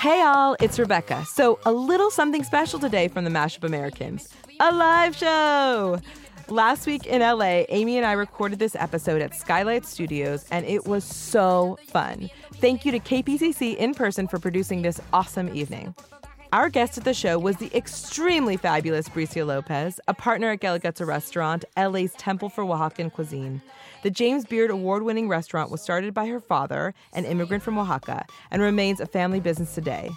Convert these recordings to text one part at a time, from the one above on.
Hey all, it's Rebecca. So, a little something special today from the Mashup Americans a live show! Last week in LA, Amy and I recorded this episode at Skylight Studios, and it was so fun. Thank you to KPCC in person for producing this awesome evening. Our guest at the show was the extremely fabulous Bricia Lopez, a partner at Guelaguetza Restaurant, LA's Temple for Oaxacan Cuisine. The James Beard award winning restaurant was started by her father, an immigrant from Oaxaca, and remains a family business today.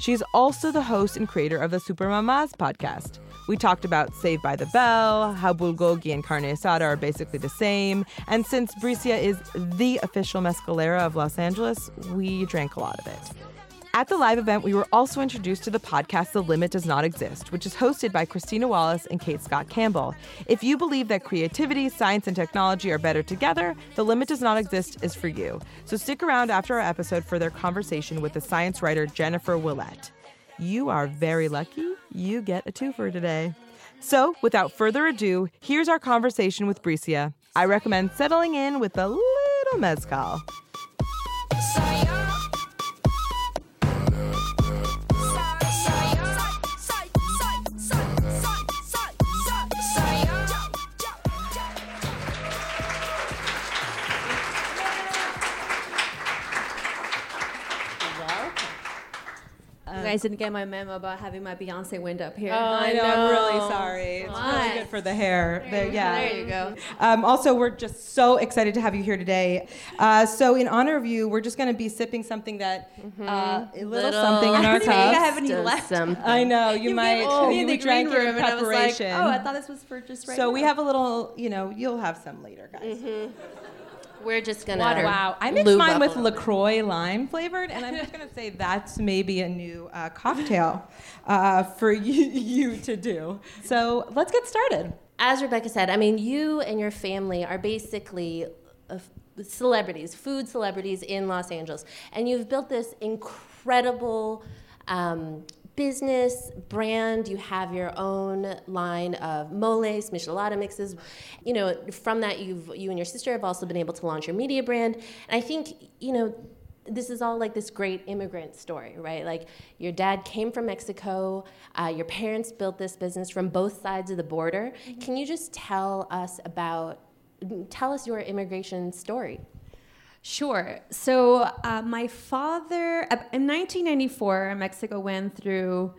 She's also the host and creator of the Super Mamas podcast. We talked about Saved by the Bell, how bulgogi and carne asada are basically the same, and since Bricia is the official mezcalera of Los Angeles, we drank a lot of it. At the live event, we were also introduced to the podcast The Limit Does Not Exist, which is hosted by Christina Wallace and Cate Scott Campbell. If you believe that creativity, science, and technology are better together, The Limit Does Not Exist is for you. So stick around after our episode for their conversation with the science writer Jennifer Ouellette. You are very lucky you get a twofer today. So, without further ado, here's our conversation with Bricia. I recommend settling in with a little mezcal. You guys didn't get my memo about having my Beyonce wind up here. Oh, I know. I'm really sorry. It's really good for the hair. There, yeah. There you go. Um, also, we're just so excited to have you here today. Uh, so, in honor of you, we're just going to be sipping something that uh, a little, something in I our don't even think I have any left. I know you, might. gave it you in the drank green in room, and I was like, preparation. oh, I thought this was for just right so now. we have a little. You know, you'll have some later, guys. We're just gonna Wow, I mixed lube mine with. Lacroix lime flavored, and I'm just gonna say that's maybe a new uh, cocktail uh, for you, you to do. So let's get started. As Rebecca said, I mean, you and your family are basically uh, celebrities, food celebrities in Los Angeles, and you've built this incredible um, business brand. You have your own line of moles, michelada mixes. You know, from that, you've you and your sister have also been able to launch your media brand, and I think you know this is all like this great immigrant story, right? Like your dad came from Mexico, uh, your parents built this business from both sides of the border. Can you just tell us about, tell us your immigration story? Sure. So uh, my father, in 1994, Mexico went through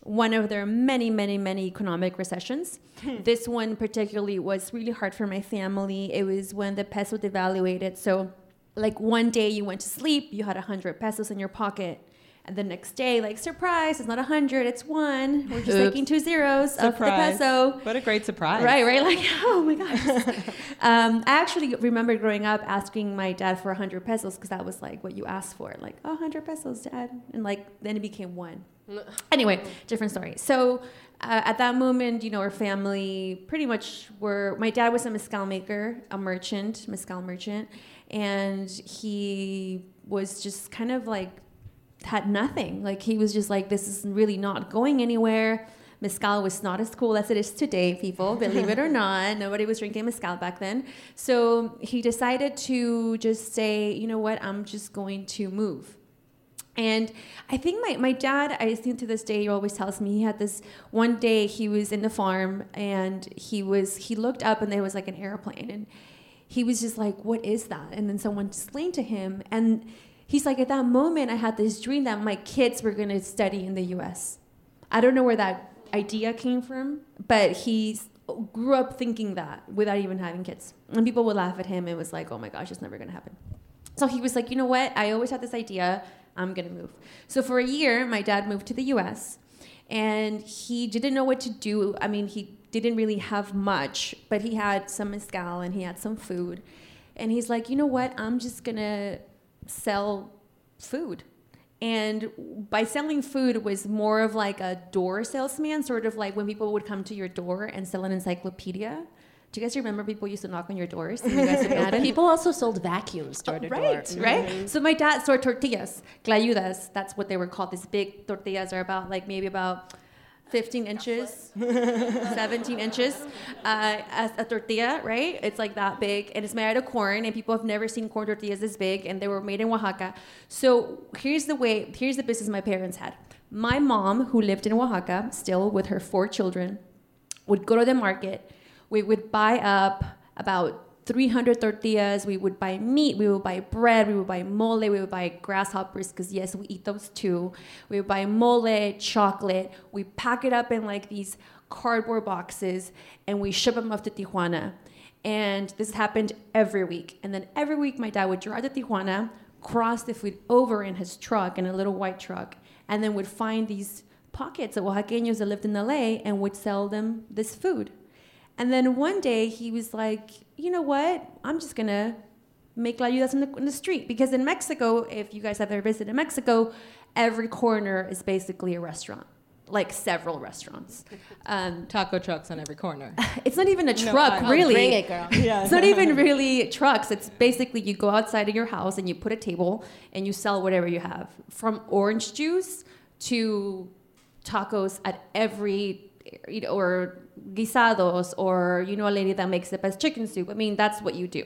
one of their many, many, many economic recessions. this one particularly was really hard for my family. It was when the peso devaluated. So, like one day you went to sleep, you had 100 pesos in your pocket. And the next day, like, surprise, it's not a 100, it's one. We're just Oops. taking two zeros of the peso. What a great surprise. Right, right. Like, oh my gosh. um, I actually remember growing up asking my dad for a 100 pesos because that was like what you asked for. Like, oh, 100 pesos, dad. And like, then it became one. Anyway, different story. So uh, at that moment, you know, our family pretty much were, my dad was a mezcal maker, a merchant, mezcal merchant. And he was just kind of like, had nothing. Like he was just like, this is really not going anywhere. Mezcal was not as cool as it is today, people, believe it or not. Nobody was drinking mezcal back then. So he decided to just say, you know what, I'm just going to move. And I think my, my dad, I think to this day, he always tells me he had this one day he was in the farm and he was he looked up and there was like an airplane and he was just like, What is that? And then someone explained to him and he's like, At that moment I had this dream that my kids were gonna study in the US. I don't know where that idea came from, but he grew up thinking that without even having kids. And people would laugh at him. It was like, oh my gosh, it's never gonna happen. So he was like, you know what? I always had this idea. I'm gonna move. So for a year, my dad moved to the U.S. and he didn't know what to do. I mean, he didn't really have much, but he had some mezcal and he had some food. And he's like, you know what? I'm just gonna sell food. And by selling food was more of like a door salesman, sort of like when people would come to your door and sell an encyclopedia. Do you guys remember people used to knock on your doors? And you guys? People also sold vacuums door to door. Right, right. So my dad sold tortillas, clayudas. That's what they were called. These big tortillas are about like maybe about 15 inches, 17 inches, uh, as a tortilla, right? It's like that big, and it's made out of corn, and people have never seen corn tortillas this big, and they were made in Oaxaca. So here's the way, here's the business my parents had. My mom, who lived in Oaxaca, still with her four children, would go to the market. We would buy up about 300 tortillas. We would buy meat. We would buy bread. We would buy mole. We would buy grasshoppers because yes, we eat those too. We would buy mole, chocolate. We pack it up in like these cardboard boxes and we ship them off to Tijuana. And this happened every week. And then every week, my dad would drive to Tijuana, cross the food over in his truck, in a little white truck, and then would find these pockets of Oaxaqueños that lived in LA and would sell them this food. And then one day he was like, you know what? I'm just gonna make clayudas in the, in the street. Because in Mexico, if you guys have ever visited Mexico, every corner is basically a restaurant, like several restaurants. Um, Taco trucks on every corner. it's not even a No, truck, I- really. Bring it, girl. Yeah. It's not even really trucks. It's basically you go outside of your house and you put a table and you sell whatever you have, from orange juice to tacos at every, you know, or guisados, or you know, a lady that makes the best chicken soup. I mean, that's what you do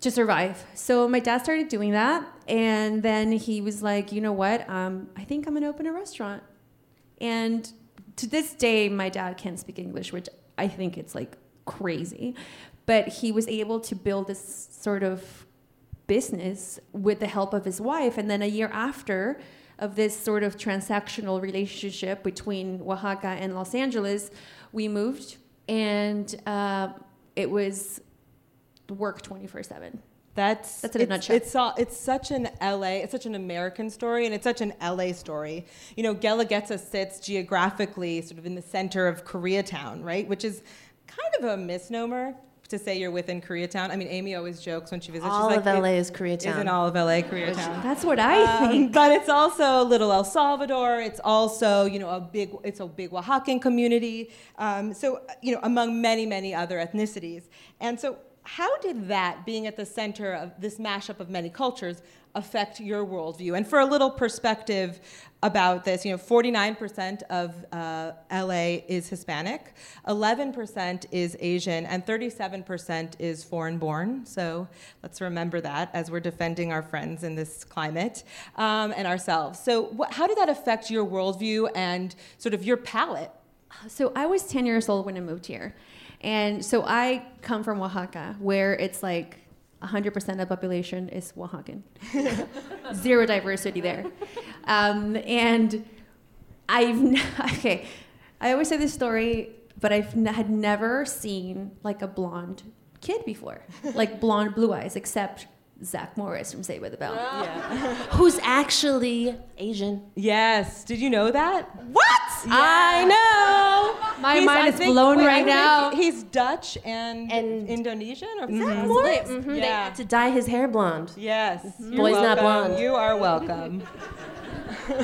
to survive. So my dad started doing that, and then he was like, you know what? Um, I think I'm gonna open a restaurant. And to this day, my dad can't speak English, which I think it's like crazy. But he was able to build this sort of business with the help of his wife. And then a year after, of this sort of transactional relationship between Oaxaca and Los Angeles, we moved, and uh, it was work 24 7. That's That's in a nutshell. It's all, it's such an LA, it's such an American story, and it's such an LA story. You know, Guelaguetza sits geographically sort of in the center of Koreatown, right? Which is kind of a misnomer to say you're within Koreatown. I mean, Amy always jokes when she visits. All she's of like, LA "It is Koreatown." Isn't all of LA Koreatown? That's what I Um, think. but it's also a little El Salvador. It's also, you know, a big, it's a big Oaxacan community. Um, so, you know, among many, many other ethnicities. And so, how did that, being at the center of this mashup of many cultures, affect your worldview? And for a little perspective about this, you know, 49% of uh, LA is Hispanic, 11% is Asian, and 37% is foreign born. So let's remember that as we're defending our friends in this climate um, and ourselves. So, wh- how did that affect your worldview and sort of your palate? So I was 10 years old when I moved here. And so I come from Oaxaca, where it's like 100% of the population is Oaxacan. Zero diversity there. Um, and I've, okay, I always say this story, but I've n- had never seen like a blonde kid before, like blonde blue eyes, except Zach Morris from Saved by the Bell. Who's actually Asian? Yes. Did you know that? What? I know. My He's- mind I is think- blown wait, right now. He's Dutch and, And- Indonesian or Zach Mhm. Morris. Mhm. They had to dye his hair blonde. Yes. You're Boy's not welcome. blonde. You are welcome.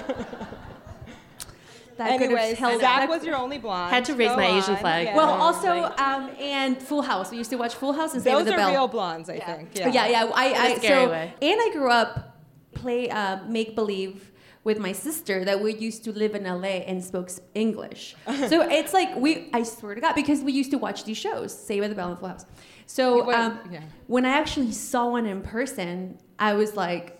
That could have Anyways, held- Zach was your only blonde. Had to raise Go my Asian on. flag. Yeah. Well, also, um, and Full House. We used to watch Full House and Saved by those are Bell. real blondes, I think. Yeah, yeah. yeah I, I, In a scary so, way. and I grew up play uh, make believe with my sister that we used to live in LA and spoke English. so it's like we, I swear to God, because we used to watch these shows, Saved by the Bell and House. So Well, um, yeah. when I actually saw one in person, I was like.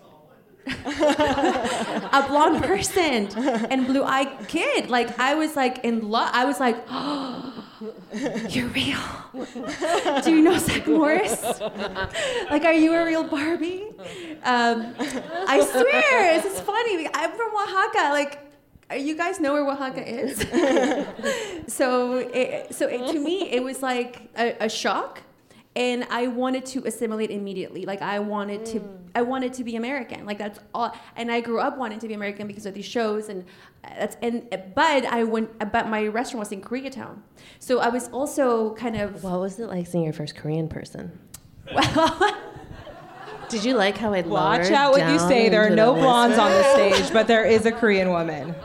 a blonde person and blue eyed kid. Like I was like in love. I was like, oh, you're real. Do you know Zach Morris? like, are you a real Barbie? Um, I swear, is funny. I'm from Oaxaca. Like, you guys know where Oaxaca is. so, it, so it, to me, it was like a, a shock, and I wanted to assimilate immediately. Like, I wanted to, I wanted to be American. Like that's all. And I grew up wanting to be American because of these shows, and uh, that's and but I went, but my restaurant was in Koreatown, so I was also kind of. What was it like seeing your first Korean person? Well, Did you like how I Watch out what you say. There are no the blondes on the stage, but there is a Korean woman.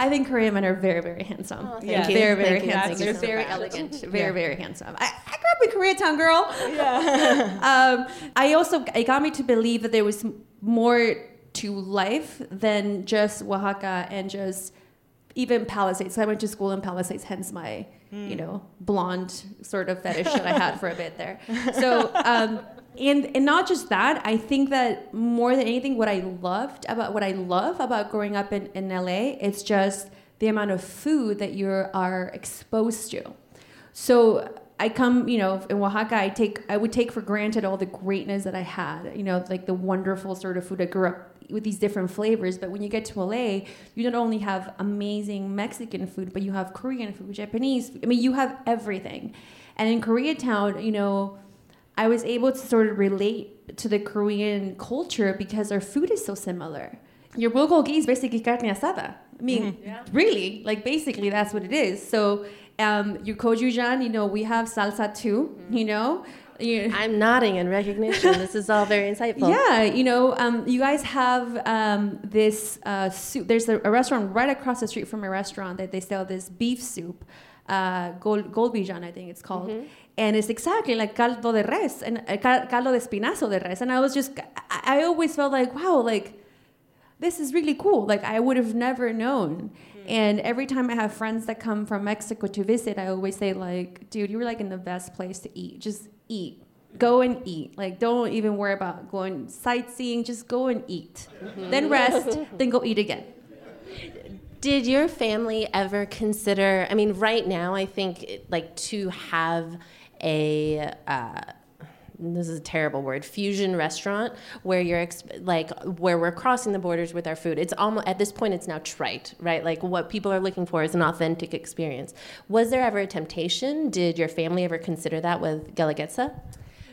I think Korean men are very, very handsome. Oh, Yeah. you. Very, very Thank handsome. They're so very much. elegant. Very, very handsome. I, I grew up in Koreatown, girl. Yeah. um, I also it got me to believe that there was more to life than just Oaxaca and just even Palisades. So I went to school in Palisades, hence my, you know, blonde sort of fetish that I had for a bit there. So, um, and and not just that, I think that more than anything, what I loved about what I love about growing up in, in LA, it's just the amount of food that you are exposed to. So I come, you know, in Oaxaca, I take, I would take for granted all the greatness that I had, you know, like the wonderful sort of food I grew up with these different flavors. But when you get to LA, you not only have amazing Mexican food, but you have Korean food, Japanese. I mean, you have everything. And in Koreatown, you know, I was able to sort of relate to the Korean culture because our food is so similar. Your bulgogi is basically carne asada. I mean, mm-hmm. yeah. really, like basically that's what it is. So um, your gochujang, you know, we have salsa too, mm-hmm. you know. I'm nodding in recognition. this is all very insightful. Yeah, you know, um, you guys have um, this uh, soup. There's a, a, restaurant right across the street from a restaurant that they sell this beef soup, uh, gold, golbijan, I think it's called. Mm-hmm. And it's exactly like caldo de res and uh, caldo de espinazo de res. And I was just, I, I always felt like, wow, like this is really cool. Like I would have never known. And every time I have friends that come from Mexico to visit, I always say like, dude, you were like in the best place to eat. Just eat. Go and eat. Like don't even worry about going sightseeing. Just go and eat. Mm-hmm. Then rest. then go eat again. Did your family ever consider? I mean, right now, I think like to have a uh, this is a terrible word fusion restaurant where you're like where we're crossing the borders with our food. It's almost at this point it's now trite right? Like what people are looking for is an authentic experience. Was there ever a temptation? Did your family ever consider that with Guelaguetza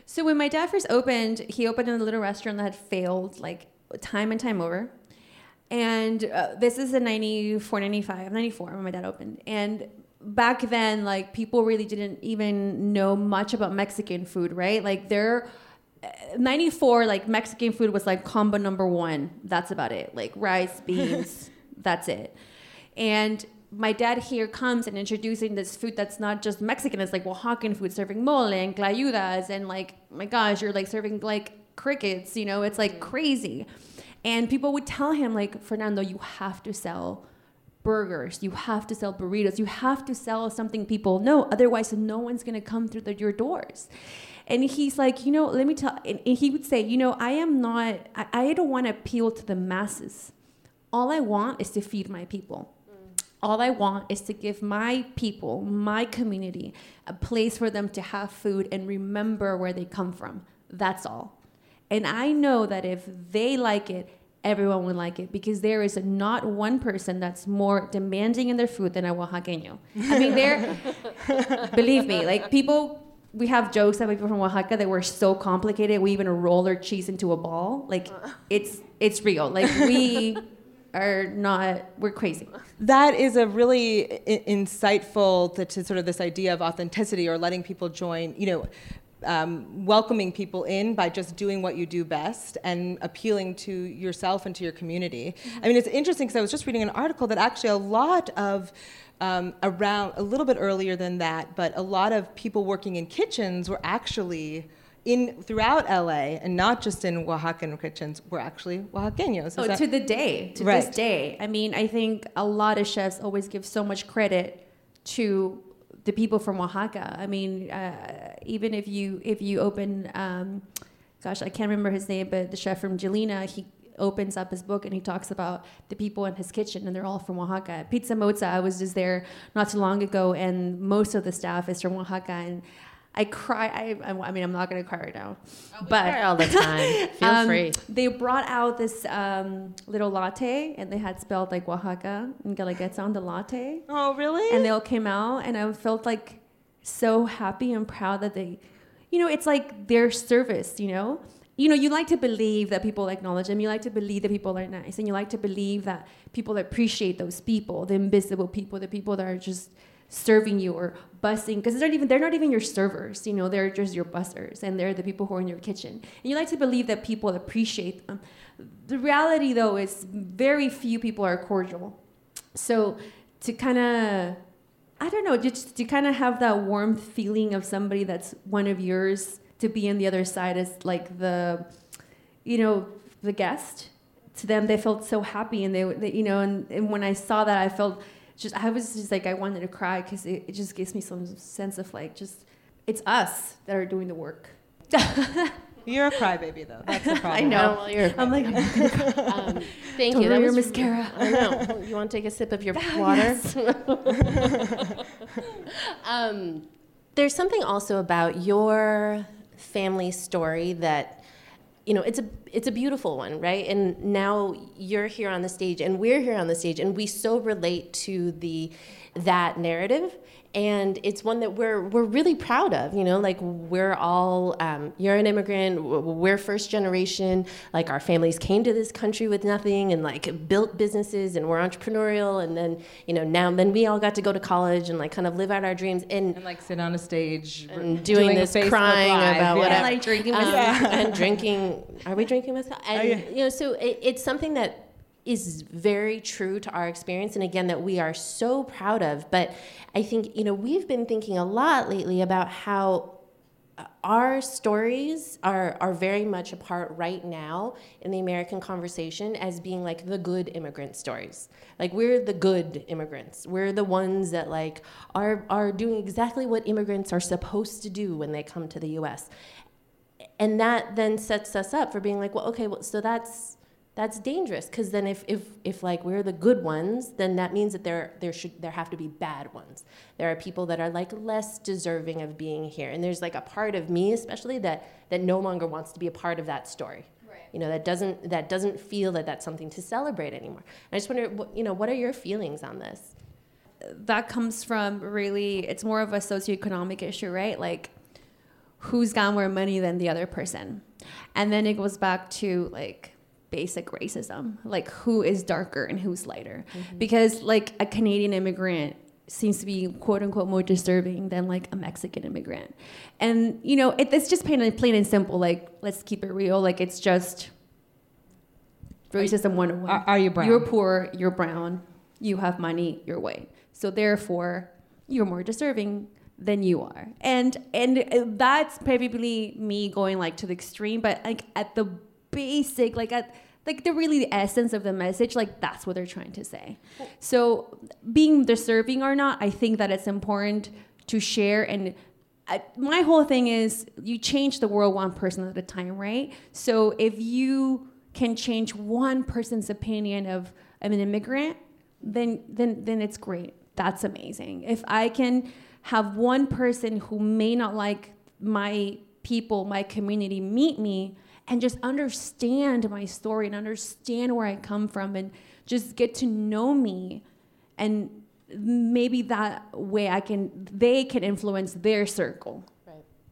so when my dad first opened he opened in a little restaurant that had failed like time and time over. And uh, this is in 94 95 94 when my dad opened. And back then like people really didn't even know much about mexican food right? Like they're eh, 94 like mexican food was like combo number one. That's about it. Like rice beans that's it. And my dad here comes and introducing this food that's not just mexican. It's like oaxacan food serving mole and clayudas and like my gosh you're like serving like crickets you know? It's like crazy. And people would tell him like fernando you have to sell burgers, you have to sell burritos, you have to sell something people know, otherwise no one's gonna come through the, your doors. And he's like, you know, let me tell, and, and he would say, you know, I am not, I, I don't want to appeal to the masses. All I want is to feed my people. All I want is to give my people, my community, a place for them to have food and remember where they come from. That's all. And I know that if they like it, everyone would like it because there is not one person that's more demanding in their food than a Oaxaqueño. I mean, they're, believe me, like people, we have jokes that we people from Oaxaca that we're so complicated, we even roll our cheese into a ball. Like, it's, it's real. Like, we are not, we're crazy. That is a really I- insightful to, to sort of this idea of authenticity or letting people join, you know, um, welcoming people in by just doing what you do best and appealing to yourself and to your community. Mm-hmm. I mean, it's interesting because I was just reading an article that actually a lot of um, around a little bit earlier than that, but a lot of people working in kitchens were actually in throughout LA and not just in Oaxacan kitchens were actually Oaxaqueños. Oh, that? to the day, to right. this day. I mean, I think a lot of chefs always give so much credit to the people from Oaxaca. I mean, uh, even if you if you open, um, gosh, I can't remember his name, but the chef from Gjelina, he opens up his book and he talks about the people in his kitchen and they're all from Oaxaca. Pizza Mozza, I was just there not too long ago and most of the staff is from Oaxaca and I cry. I, I mean, I'm not gonna cry right now, oh, but all the time. Feel um, free. They brought out this um, little latte, and they had spelled like Oaxaca and Guelaguetza on the latte. Oh, really? And they all came out, and I felt like so happy and proud that they, you know, it's like their service. You know, you know, you like to believe that people acknowledge them. You like to believe that people are nice, and you like to believe that people appreciate those people, the invisible people, the people that are just serving you or bussing because they're not even they're not even your servers you know they're just your bussers and they're the people who are in your kitchen. And you like to believe that people appreciate them. The reality though is very few people are cordial. So to kind of i don't know just to kind of have that warm feeling of somebody that's one of yours to be on the other side as like the you know the guest. To them they felt so happy and they, they you know and, and when i saw that i felt just I was just like I wanted to cry because it, it just gives me some sense of like just it's us that are doing the work. You're a crybaby, though. That's the problem. I know. well, you're I'm like, um, thank Don't you. ruin That your was- mascara. I know. You want to take a sip of your Ah, water? yes. um, there's something also about your family story that you know it's a it's a beautiful one right? And now you're here on the stage and we're here on the stage and we so relate to the that narrative and it's one that we're we're really proud of you know like we're all um, you're an immigrant we're first generation like our families came to this country with nothing and like built businesses and we're entrepreneurial and then you know now then we all got to go to college and like kind of live out our dreams and And like sit on a stage and doing, a this Facebook crying Live, about yeah. whatever, Like drinking um, mezcal. and drinking. Are we drinking mezcal? And Oh, yeah. you know, so it, it's something that is very true to our experience, and again, that we are so proud of. But I think you know we've been thinking a lot lately about how uh, our stories are are very much a part right now in the American conversation as being like the good immigrant stories. Like we're the good immigrants. We're the ones that like are are doing exactly what immigrants are supposed to do when they come to the US. And that then sets us up for being like, well, okay, well, so that's that's dangerous because then if, if if like we're the good ones then that means that there there should there have to be bad ones. There are people that are like less deserving of being here. And there's like a part of me especially that that no longer wants to be a part of that story. Right. you know that doesn't that doesn't feel that that's something to celebrate anymore. And i just wonder what you know what are your feelings on this? That comes from really it's more of a socioeconomic issue right? Like who's got more money than the other person? And then it goes back to like basic racism. Like who is darker and who's lighter? Because like a canadian immigrant seems to be quote unquote more deserving than like a mexican immigrant. And you know it, it's just plain and plain and simple. Like let's keep it real. Like it's just racism 101 Are, are you brown? you're poor, you're brown, you have money, you're white. So therefore, you're more deserving than you are. And and uh, that's probably me going like to the extreme, but like at the basic, like at like the really the essence of the message, like that's what they're trying to say. So being deserving or not, I think that it's important to share and I, my whole thing is you change the world one person at a time, right? So if you can change one person's opinion of, of an immigrant, then then then it's great. That's amazing. If I can have one person who may not like my people, my community meet me and just understand my story and understand where I come from and just get to know me and maybe that way I can they can influence their circle.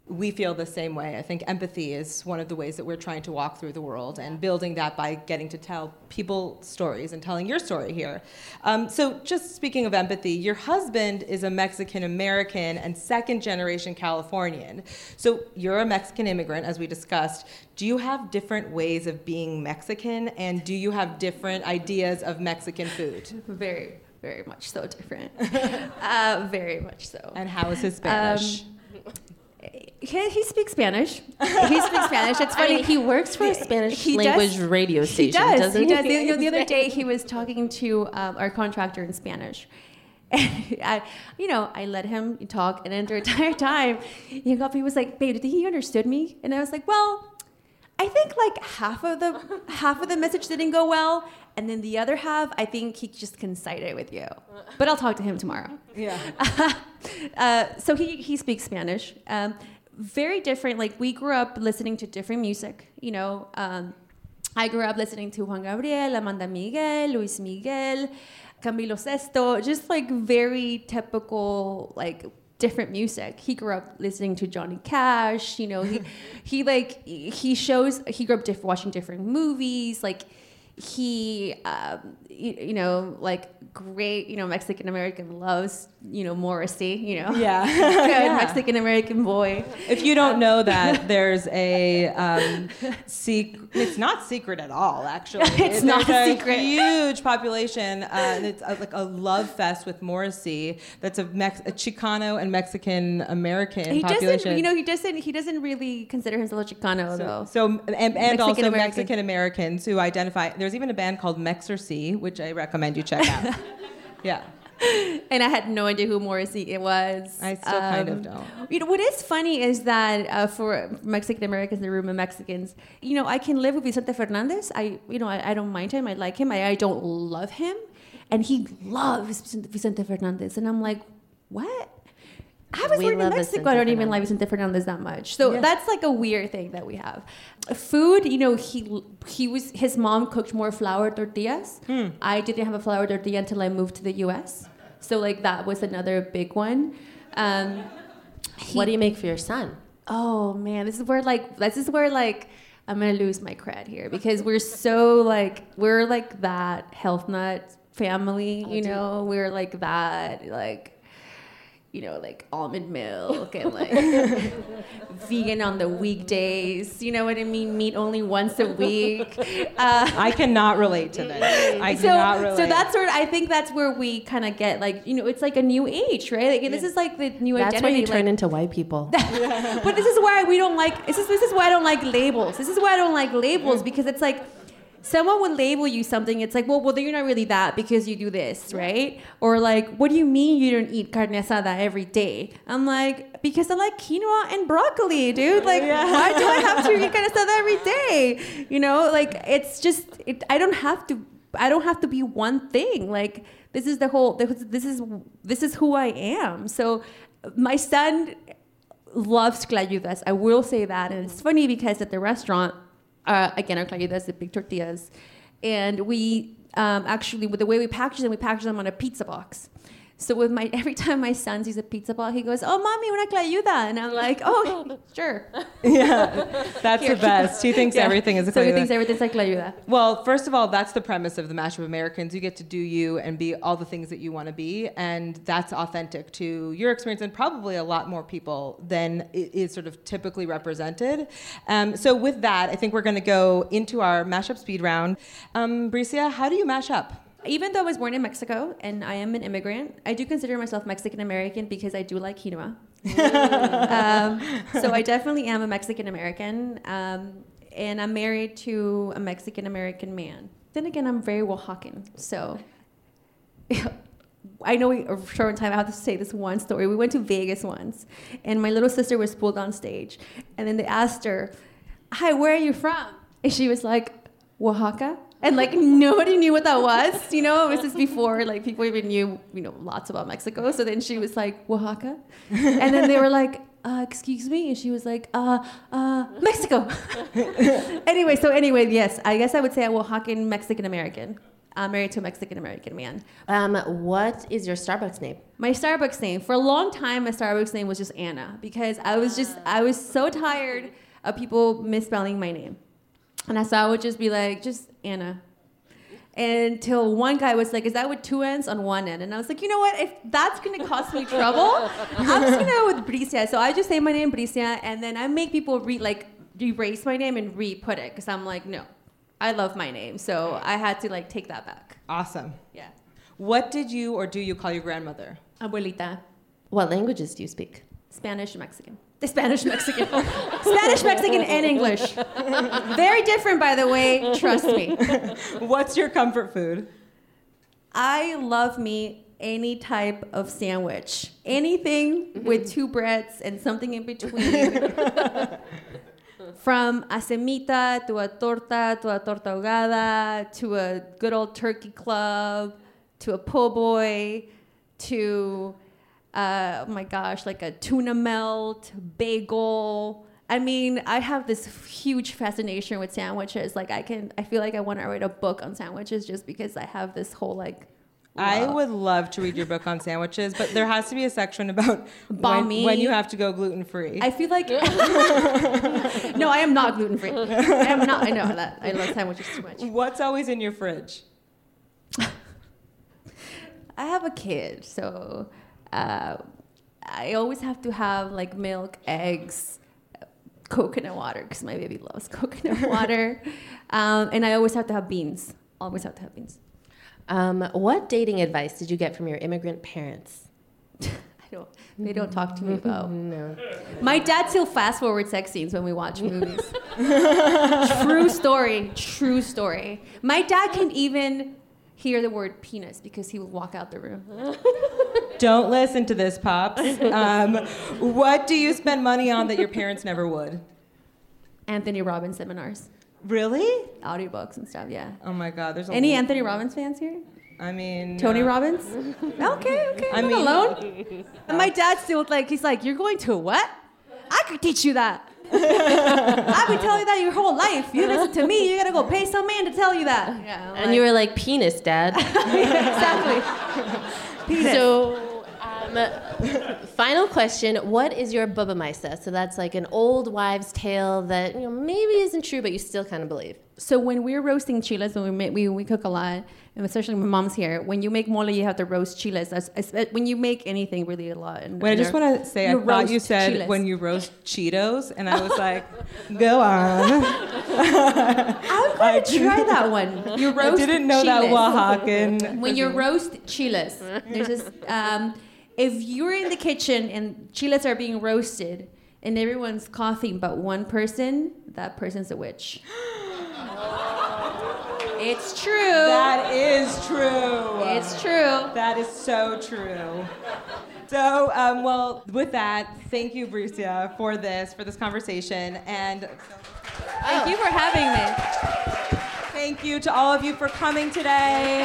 We feel the same way. I think empathy is one of the ways that we're trying to walk through the world and building that by getting to tell people stories and telling your story here. Um, so, just speaking of empathy, your husband is a Mexican American and second generation Californian. So, you're a Mexican immigrant, as we discussed. Do you have different ways of being Mexican and do you have different ideas of Mexican food? Very, very much so different. uh, very much so. And how is his Spanish? Um, he, he speaks Spanish. He speaks Spanish. It's I funny. mean, he works for a Spanish He does- language radio he station, does. doesn't he he? does. The, you know, the other day, he was talking to um, our contractor in Spanish. And I, you know, I let him talk, and then the entire time, he got he was like, "Babe, think he understood me?" And I was like, "Well, I think like half of the half of the message didn't go well, and then the other half, I think he just can cite it with you. But I'll talk to him tomorrow." yeah. uh, so he, he speaks Spanish. Um, very different. Like we grew up listening to different music. You know, um, I grew up listening to Juan Gabriel, Amanda Miguel, Luis Miguel, Camilo Sesto, just like very typical like different music. He grew up listening to Johnny Cash. You know, he he like he shows he grew up diff- watching different movies. Like he um, you, know like great you know Mexican American loves you know Morrissey. You know, Yeah. good Yeah. Mexican American boy. If you don't know that, there's a um, sec- It's not secret at all, actually. It's not There's a secret. Huge population, uh, and it's uh like a love fest with Morrissey. That's a, Mex- a Chicano and Mexican American He population. doesn't, you know, he doesn't. He doesn't really consider himself a Chicano, So, though. so and, and also. Mexican Americans who identify. There's even a band called Mexrrissey, which I recommend you check out. yeah. and I had no idea who Morrissey it was. I still kind of Um, don't. You know what is funny is that uh, for Mexican Americans and the Roma Mexicans, you know, I can live with Vicente Fernandez. I, you know, I, I don't mind him. I like him. I, I don't love him, and he loves Vicente Fernandez, and I'm like, what? I was We born in Mexico. I don't even like. Vicente Fernandez that much. So Yeah. that's like a weird thing that we have. Food, you know, he he was his mom cooked more flour tortillas. Hmm. I didn't have a flour tortilla until I moved to the U.S. So like that was another big one. Um, he- what do you make for your son? Oh man, this is where like this is where like I'm gonna lose my cred here because we're so like we're like that health nut family, you know. We're like that like you know like almond milk and like vegan on the weekdays. You know what I mean? Meat only once a week. Uh, I cannot relate to this. I so, cannot relate. so that's where I think that's where we kind of get like you know it's like a new age, right? Like this is like the new identity. That's identity. where you like, turn into white people. but this is why we don't like this is this is why I don't like labels. This is why I don't like labels because it's like someone would label you something. It's like, well, well, you're not really that because you do this, right? Or like, what do you mean you don't eat carne asada every day? I'm like, because I like quinoa and broccoli, dude. Like, why do I have to eat carne asada every day? You know, like it's just it, I don't have to. I don't have to be one thing. Like this is the whole. This is this is who I am. So my son loves clayudas. I will say that. And it's mm-hmm. funny because at the restaurant, uh, again, our clayudas, the big tortillas, and we um, actually, with the way we package them, we package them on a pizza box. So with my every time my son sees a pizza box, he goes, "Oh, mommy, una clayuda," and I'm like, "Oh, sure." yeah, that's Here. the best. He thinks Yeah. everything is a So he clayuda. thinks everything's like clayuda. Well, first of all, that's the premise of the Mashup Americans. You get to do you and be all the things that you want to be, and that's authentic to your experience and probably a lot more people than i- is sort of typically represented. Um, so, with that, I think we're going to go into our mashup speed round. Um, Bricia, how do you mash up? Even though I was born in Mexico and I am an immigrant, I do consider myself Mexican American because I do like quinoa. um, so I definitely am a Mexican American, um, and I'm married to a Mexican American man. Then again, I'm very Oaxacan, so. I know we are short on time. I have to say this one story. We went to Vegas once, and my little sister was pulled on stage, and then they asked her, "Hi, where are you from?" And she was like, "Oaxaca." And like nobody knew what that was, you know. It was just before like people even knew, you know, lots about Mexico. So then she was like Oaxaca, and then they were like, uh, "Excuse me," and she was like, "Uh, uh, Mexico." anyway, so anyway, yes, I guess I would say a Oaxacan Mexican American. I'm married to a Mexican American man. Um, what is your Starbucks name? My Starbucks name for a long time, my Starbucks name was just Anna because I was just I was so tired of people misspelling my name, and I so I would just be like just Anna. Until one guy was like, "Is that with two N's on one end?" And I was like, "You know what? If that's gonna cost me trouble, I'm just gonna go with Bricia." So I just say my name Bricia, and then I make people re like erase my name and re-put it because I'm like, no, I love my name, so I had to like take that back. Awesome. Yeah, What did you or do you call your grandmother? abuelita. What languages do you speak? Spanish and Mexican. The Spanish Mexican. Spanish Mexican and English. Very different, by the way. Trust me. What's your comfort food? I love me any type of sandwich. Anything mm-hmm. with two breads and something in between. From a semita to a torta to a torta ahogada to a good old turkey club to a po' boy to uh, oh my gosh, like a tuna melt, bagel. I mean, I have this huge fascination with sandwiches. Like I can, I feel like I want to write a book on sandwiches just because I have this whole like. I would love to read your book on sandwiches, but there has to be a section about when, when you have to go gluten free. I feel like no, I am not gluten free. I am not. I know that. I love sandwiches too much. What's always in your fridge? I have a kid, so uh, I always have to have like milk, eggs, coconut water because my baby loves coconut water, um, and I always have to have beans. Always have to have beans. Um, what dating advice did you get from your immigrant parents? I don't. They don't talk to me about. No. My dad still fast forward sex scenes when we watch movies. true story. True story. My dad can even hear the word penis because he would walk out the room. Don't listen to this, Pops. Um, what do you spend money on that your parents never would? Anthony Robbins seminars, Really? audiobooks and stuff. Yeah. Oh my God, there's a Any l- Anthony Robbins fans here? I mean, Tony uh, Robbins? Okay, okay. I I'm mean- alone. And my dad's still like, he's like, you're going to a what? I could teach you that. I've been telling you that your whole life. You listen to me, you gotta go pay some man to tell you that. Yeah. And you were like, penis, dad. exactly. penis. So, um, final question: What is your bubameister? So that's like an old wives' tale that you know maybe isn't true, but you still kind of believe. So when we're roasting chiles, when we make, we, we cook a lot, and especially when mom's here, when you make mole, you have to roast chiles. That's, when you make anything really a lot. And Wait, I just want to say, I thought you said chiles. when you roast Cheetos, and I was like, go on. I'm gonna try that one. You I didn't know that chiles. Oaxacan. when you roast chiles, there's this. Um, if you're in the kitchen and chiles are being roasted and everyone's coughing but one person, that person's a witch. it's true. That is true. it's true. That is so true. So, um, well, with that, thank you, Bricia, for this, for this conversation, and Thank you for having me. thank you to all of you for coming today.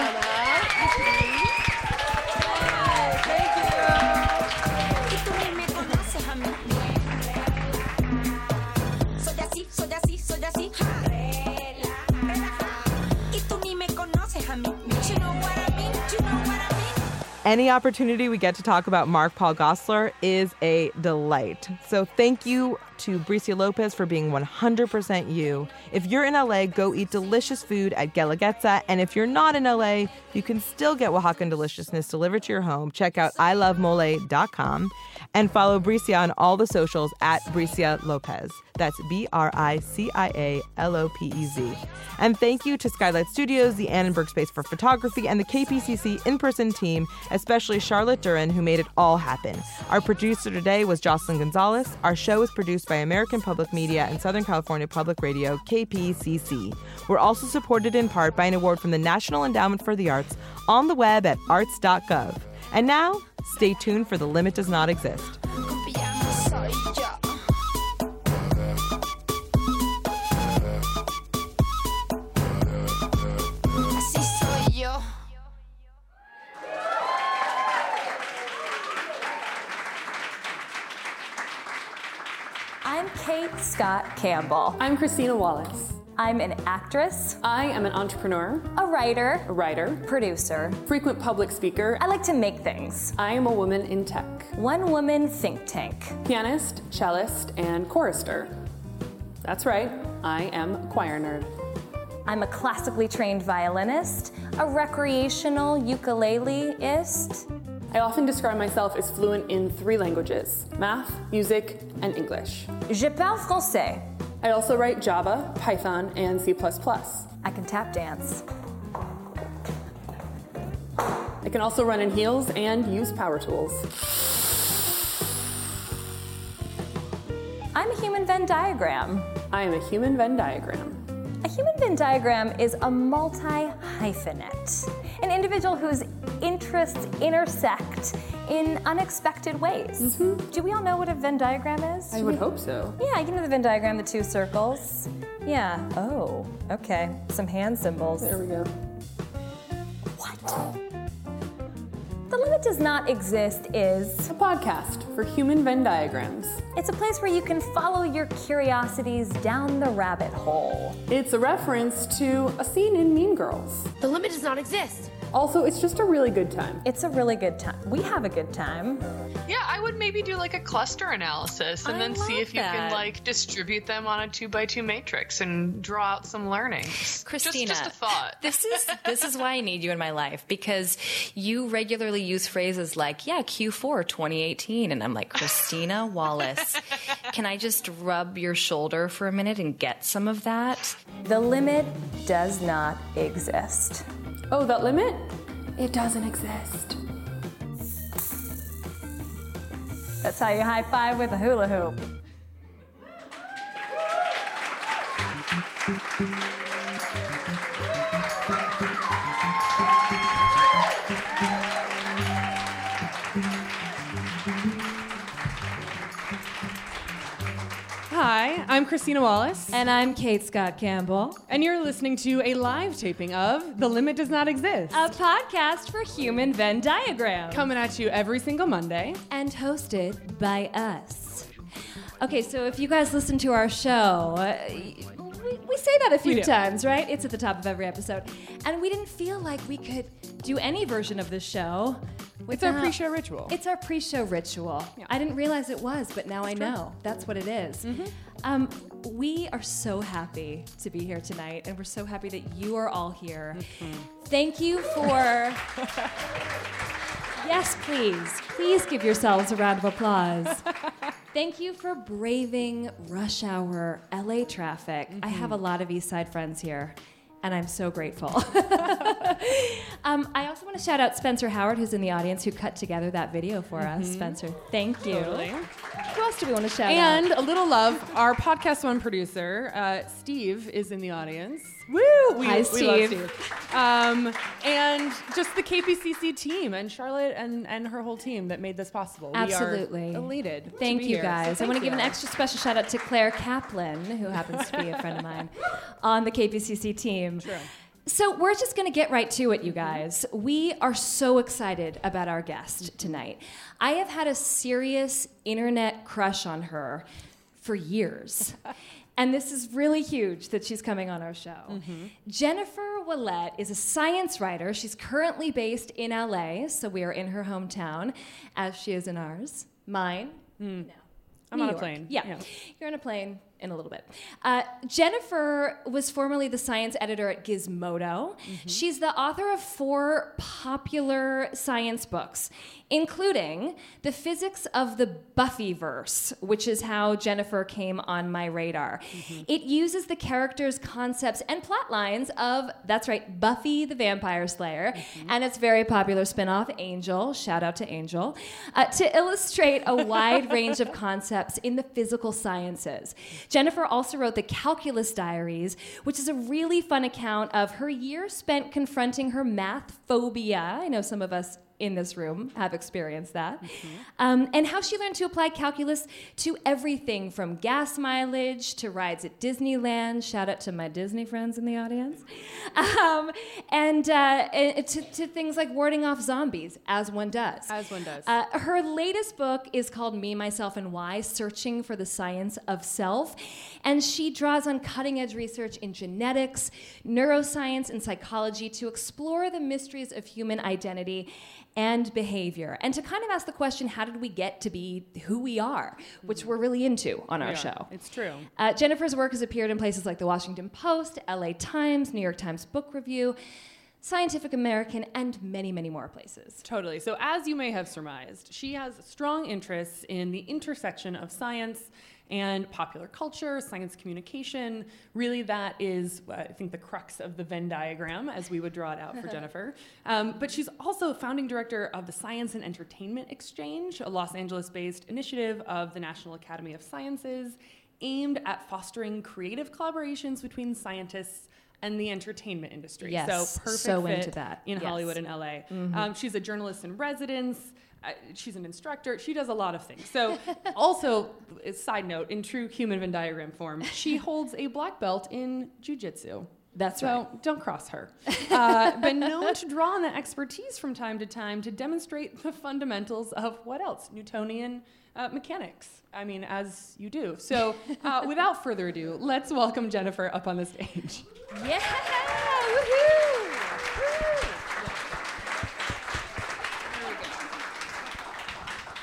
Any opportunity we get to talk about Mark Paul Gosselaar is a delight. So thank you to Bricia Lopez for being 100% you. If you're in LA, go eat delicious food at Guelaguetza. And if you're not in LA, you can still get Oaxacan deliciousness delivered to your home. Check out ilovemole.com and follow Bricia on all the socials at Bricia Lopez. That's B R I C I A L O P E Z. And thank you to Skylight Studios, the Annenberg Space for Photography, and the KPCC in person team, especially Charlotte Duran, who made it all happen. Our producer today was Jocelyn Gonzalez. Our show is produced by American Public Media and Southern California Public Radio, KPCC. We're also supported in part by an award from the National Endowment for the Arts on the web at arts.gov. And now, stay tuned for The Limit Does Not Exist. I'm Cate Scott Campbell. I'm Christina Wallace. I'm an actress, I am an entrepreneur, a writer, a writer, producer. frequent public speaker. I like to make things. I am a woman in tech, One woman think tank. pianist, cellist, and chorister. That's right, I am a choir nerd. I'm a classically trained violinist, a recreational ukuleleist. I often describe myself as fluent in three languages math, music, and English. Je parle français. I also write Java, Python, and C. I can tap dance. I can also run in heels and use power tools. I'm a human Venn diagram. I am a human Venn diagram. A human Venn diagram is a multi hyphenate, an individual whose interests intersect in unexpected ways. Mm-hmm. Do we all know what a Venn diagram is? I would hope so. Yeah, you know the Venn diagram, the two circles. Yeah. Oh, okay. Some hand symbols. There we go. What? The limit does not exist is A podcast for human Venn diagrams. it's a place where you can follow your curiosities down the rabbit hole. It's a reference to a scene in Mean Girls. The limit does not exist. Also, it's just a really good time. It's a really good time. We have a good time. Yeah, I would maybe do like a cluster analysis and I then see love if you can like distribute them on a two by two matrix and draw out some learnings. Christina, just, just a thought. This is this is why I need you in my life because you regularly use phrases like, "Yeah, Q4 2018," and I'm like, Christina Wallace, can I just rub your shoulder for a minute and get some of that? The limit does not exist. Oh, that limit? It doesn't exist. That's how you high five with a hula hoop. I'm Christina Wallace. And I'm Cate Scott Campbell. And you're listening to a live taping of The Limit Does Not Exist. A podcast for human Venn diagram. Coming at you every single Monday. And hosted by us. Okay, so if you guys listen to our show, we, say that a few times, right? It's at the top of every episode. And we didn't feel like we could do any version of this show. It's our pre-show ritual. It's our pre-show ritual. I didn't realize it was, but now I know. That's what it is. Mm-hmm. Um, we are so happy to be here tonight, and we're so happy that you are all here. Mm-hmm. Thank you for. yes, please. Please give yourselves a round of applause. Thank you for braving rush hour LA traffic. I have a Mm-hmm. lot of East Side friends here, and I'm so grateful. um, I also want to shout out Spencer Howard, who's in the audience, who cut together that video for us. Spencer, thank you. Mm-hmm. Totally. Who else do we want to shout out? And a little love, our podcast one producer, uh, Steve, is in the audience. Woo! We, Hi, we Steve. love Steve. Um, and just the KPCC team and Charlotte and, and her whole team that made this possible. Absolutely. We are elated. Thank you here. So guys. I want to give an extra special shout out to Claire Kaplan, who happens to be a friend of mine on the KPCC team. True. So we're just going to get right to it, you guys. We are so excited about our guest tonight. I have had a serious internet crush on her for years. And this is really huge that she's coming on our show. Mm-hmm. Jennifer Ouellette is a science writer. She's currently based in LA, so we are in her hometown, as she is in ours. Mine? Mm. No. I'm New on a plane. Yeah. Yeah. You're on a plane in a little bit. Uh, Jennifer was formerly the science editor at Gizmodo. She's the author of four popular science books, including The Physics of the Buffyverse, which is how Jennifer came on my radar. It uses the characters, concepts, and plot lines of, that's right, Buffy the Vampire Slayer, and its very popular spin-off, Angel, shout out to Angel, uh, to illustrate a wide range of concepts in the physical sciences. Jennifer also wrote the Calculus Diaries, which is a really fun account of her year spent confronting her math phobia. I know some of us in this room have experienced that. Um, and how she learned to apply calculus to everything from gas mileage to rides at Disneyland. Shout out to my Disney friends in the audience. Um, and uh, to, to things like warding off zombies, as one does. As one does. Uh, her latest book is called Me, Myself, and Why Searching for the Science of Self. And she draws on cutting edge research in genetics, neuroscience, and psychology to explore the mysteries of human identity and behavior. And to kind of ask the question how did we get to be who we are, which we're really into on our are. show. It's true. Uh, Jennifer's work has appeared in places like the Washington Post, LA Times, New York Times Book Review, Scientific American, and many, many more places. Totally. So, as you may have surmised, she has strong interests in the intersection of science and popular culture, science communication. Really, that is, uh, I think, the crux of the Venn diagram as we would draw it out for Jennifer. Um, but she's also founding director of the Science and Entertainment Exchange, a Los Angeles based initiative of the National Academy of Sciences aimed at fostering creative collaborations between scientists and the entertainment industry. Yes, so perfect so fit into that. in Yes. Hollywood and LA. Um, she's a journalist in residence. She's an instructor. She does a lot of things. So, also, a side note, in true human Venn diagram form, she holds a black belt in jujitsu. That's so right. don't cross her. Uh, been known to draw on that expertise from time to time to demonstrate the fundamentals of what else? Newtonian uh, mechanics. I mean, as you do. So, uh, without further ado, let's welcome Jennifer up on the stage. Yeah! Woohoo!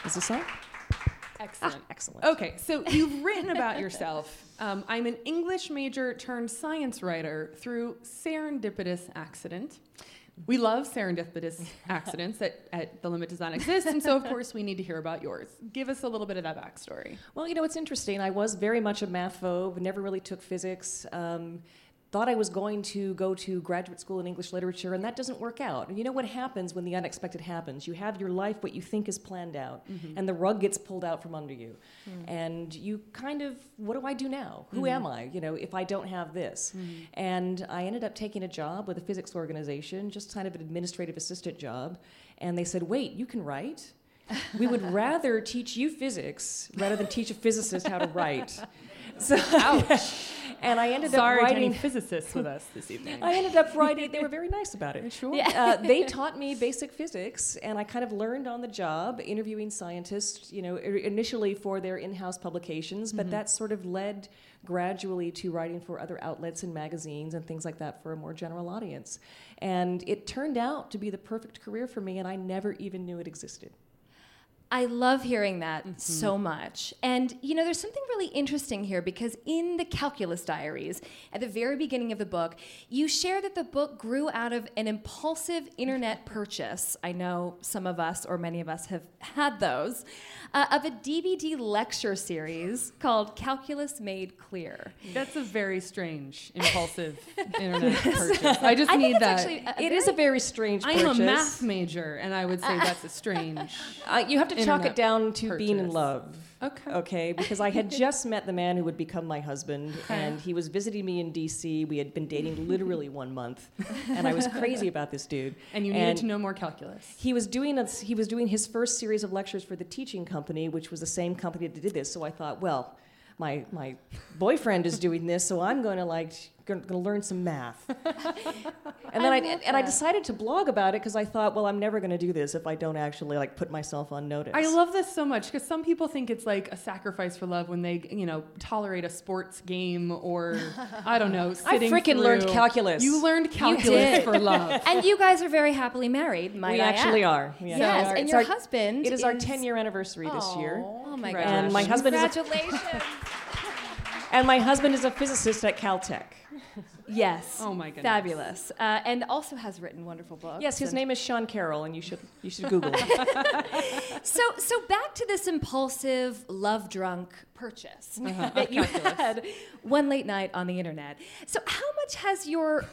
Is this on? Excellent. Excellent. Okay, so you've written about yourself. Um, I'm an English major turned science writer through serendipitous accident. We love serendipitous accidents at, at The Limit Does Not Exist, and so of course we need to hear about yours. Give us a little bit of that backstory. Well, you know, it's interesting. I was very much a math phobe, never really took physics. Um, thought I was going to go to graduate school in English literature, and that doesn't work out. And you know what happens when the unexpected happens? You have your life, what you think is planned out, mm-hmm. and the rug gets pulled out from under you. Hmm. And you kind of, what do I do now? Who mm-hmm. am I, you know, if I don't have this? Mm-hmm. And I ended up taking a job with a physics organization, just kind of an administrative assistant job. And they said, wait, you can write? we would rather teach you physics rather than teach a physicist how to write. So, Ouch. and I ended Sorry up any writing. physicists with us this evening. I ended up writing. They were very nice about it. Sure. Uh, they taught me basic physics, and I kind of learned on the job interviewing scientists. You know, i- initially for their in-house publications, but that sort of led gradually to writing for other outlets and magazines and things like that for a more general audience. And it turned out to be the perfect career for me, and I never even knew it existed. I love hearing that so much. And you know, there's something really interesting here because in the Calculus Diaries, at the very beginning of the book, you share that the book grew out of an impulsive internet purchase. I know some of us, or many of us, have had those, uh, of a DVD lecture series called Calculus Made Clear. That's a very strange, impulsive internet purchase. I just I need that. actually a- a It is a very strange I'm a math major, and I would say that's a strange. Uh, you have to chalk it down to being in love. Okay. Okay, because I had just met the man who would become my husband, and he was visiting me in D.C. We had been dating literally one month, and I was crazy about this dude. And you needed to know more calculus. He was doing a, he was doing his first series of lectures for the teaching company, which was the same company that did this. So I thought, well, my my boyfriend is doing this, so I'm going to like going to learn some math. and then I, love and I decided to blog about it because I thought, well, I'm never going to do this if I don't actually like put myself on notice. I love this so much because some people think it's like a sacrifice for love when they, you know, tolerate a sports game or I don't know. I sitting freaking learned calculus. You learned calculus did. for love. And you guys are very happily married, might we I actually add. are. We actually Yes, are. and It's your our- husband It is our 10 year anniversary this year. Oh my gosh. And my husband is a- Congratulations. And my husband is a physicist at Caltech. yes. Oh my goodness. Fabulous. Uh, and also has written wonderful books. Yes, his name is Sean Carroll, and you should you should Google it. So, so back to this impulsive, love drunk purchase Uh-huh. that you had one late night on the internet. So, how much has your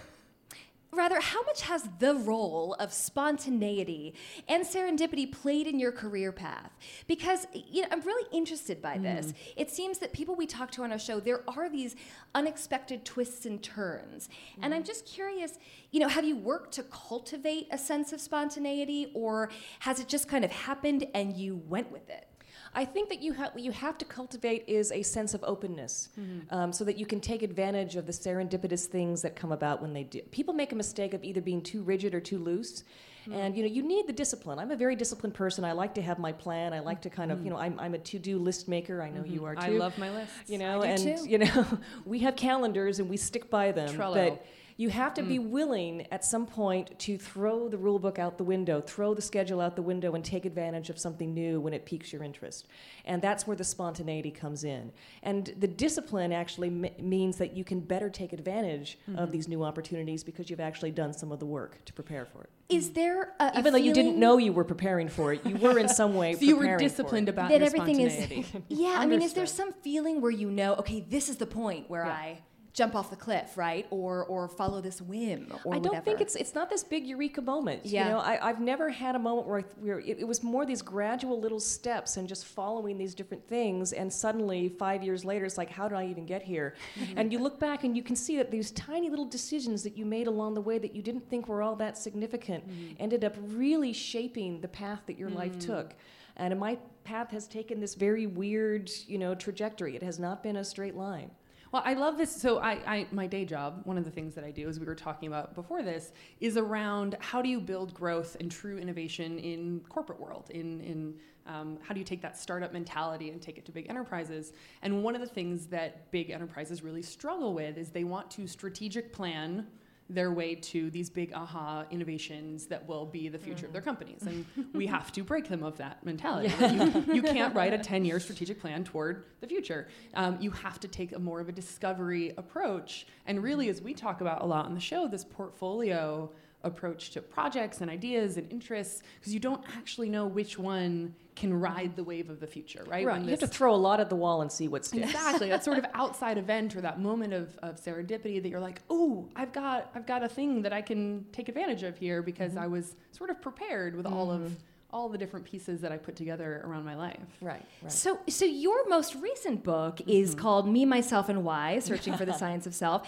Rather, how much has the role of spontaneity and serendipity played in your career path? Because you know, I'm really interested by mm. this. It seems that people we talk to on our show, there are these unexpected twists and turns. And I'm mm. just curious, you know, have you worked to cultivate a sense of spontaneity or has it just kind of happened and you went with it? I think that you have you have to cultivate is a sense of openness, mm-hmm. um, so that you can take advantage of the serendipitous things that come about when they do. People make a mistake of either being too rigid or too loose. Mm-hmm. And you know you need the discipline. I'm a very disciplined person. I like to have my plan. I like to kind of mm-hmm. you know I'm, I'm a to-do list maker. I know you are too. I love my list. You know, do and too. you know we have calendars and we stick by them. Trello. But you have to be mm. willing at some point to throw the rule book out the window, throw the schedule out the window, and take advantage of something new when it piques your interest. And that's where the spontaneity comes in. And the discipline actually m- means that you can better take advantage of mm-hmm. these new opportunities because you've actually done some of the work to prepare for it. Is there a, a Even though you didn't know you were preparing for it, you were in some way So you were preparing for it. disciplined about that your everything is spontaneity. yeah i mean is there some feeling where you know okay this is the point where Yeah. i jump off the cliff right or or follow this whim or I don't think it's it's not this big eureka moment. Yeah. You know, I, I've never had a moment where, I, where it, it was more these gradual little steps and just following these different things, and suddenly five years later, it's like, how did I even get here? Mm-hmm. And you look back and you can see that these tiny little decisions that you made along the way that you didn't think were all that significant Mm-hmm. ended up really shaping the path that your life took. And my path has taken this very weird, you know, trajectory. It has not been a straight line. Well, I love this. So, I, I, my day job, one of the things that I do, as we were talking about before this, is around how do you build growth and true innovation in corporate world. In, in um, how do you take that startup mentality and take it to big enterprises? And one of the things that big enterprises really struggle with is they want to strategic plan their way to these big aha innovations that will be the future of their companies. And we have to break them of that mentality. You, you can't write a 10 year strategic plan toward the future. Um, you have to take a more of a discovery approach. And really, as we talk about a lot on the show, this portfolio approach to projects and ideas and interests, because you don't actually know which one can ride the wave of the future, right? Right. When You have to throw a lot at the wall and see what sticks. Exactly. that sort of outside event or that moment of, of serendipity that you're like, oh, I've got I've got a thing that I can take advantage of here because Mm-hmm. I was sort of prepared with all of all the different pieces that I put together around my life. Right, right. So, so your most recent book is Mm-hmm. called "Me, Myself, and Why: Searching for the Science of Self,"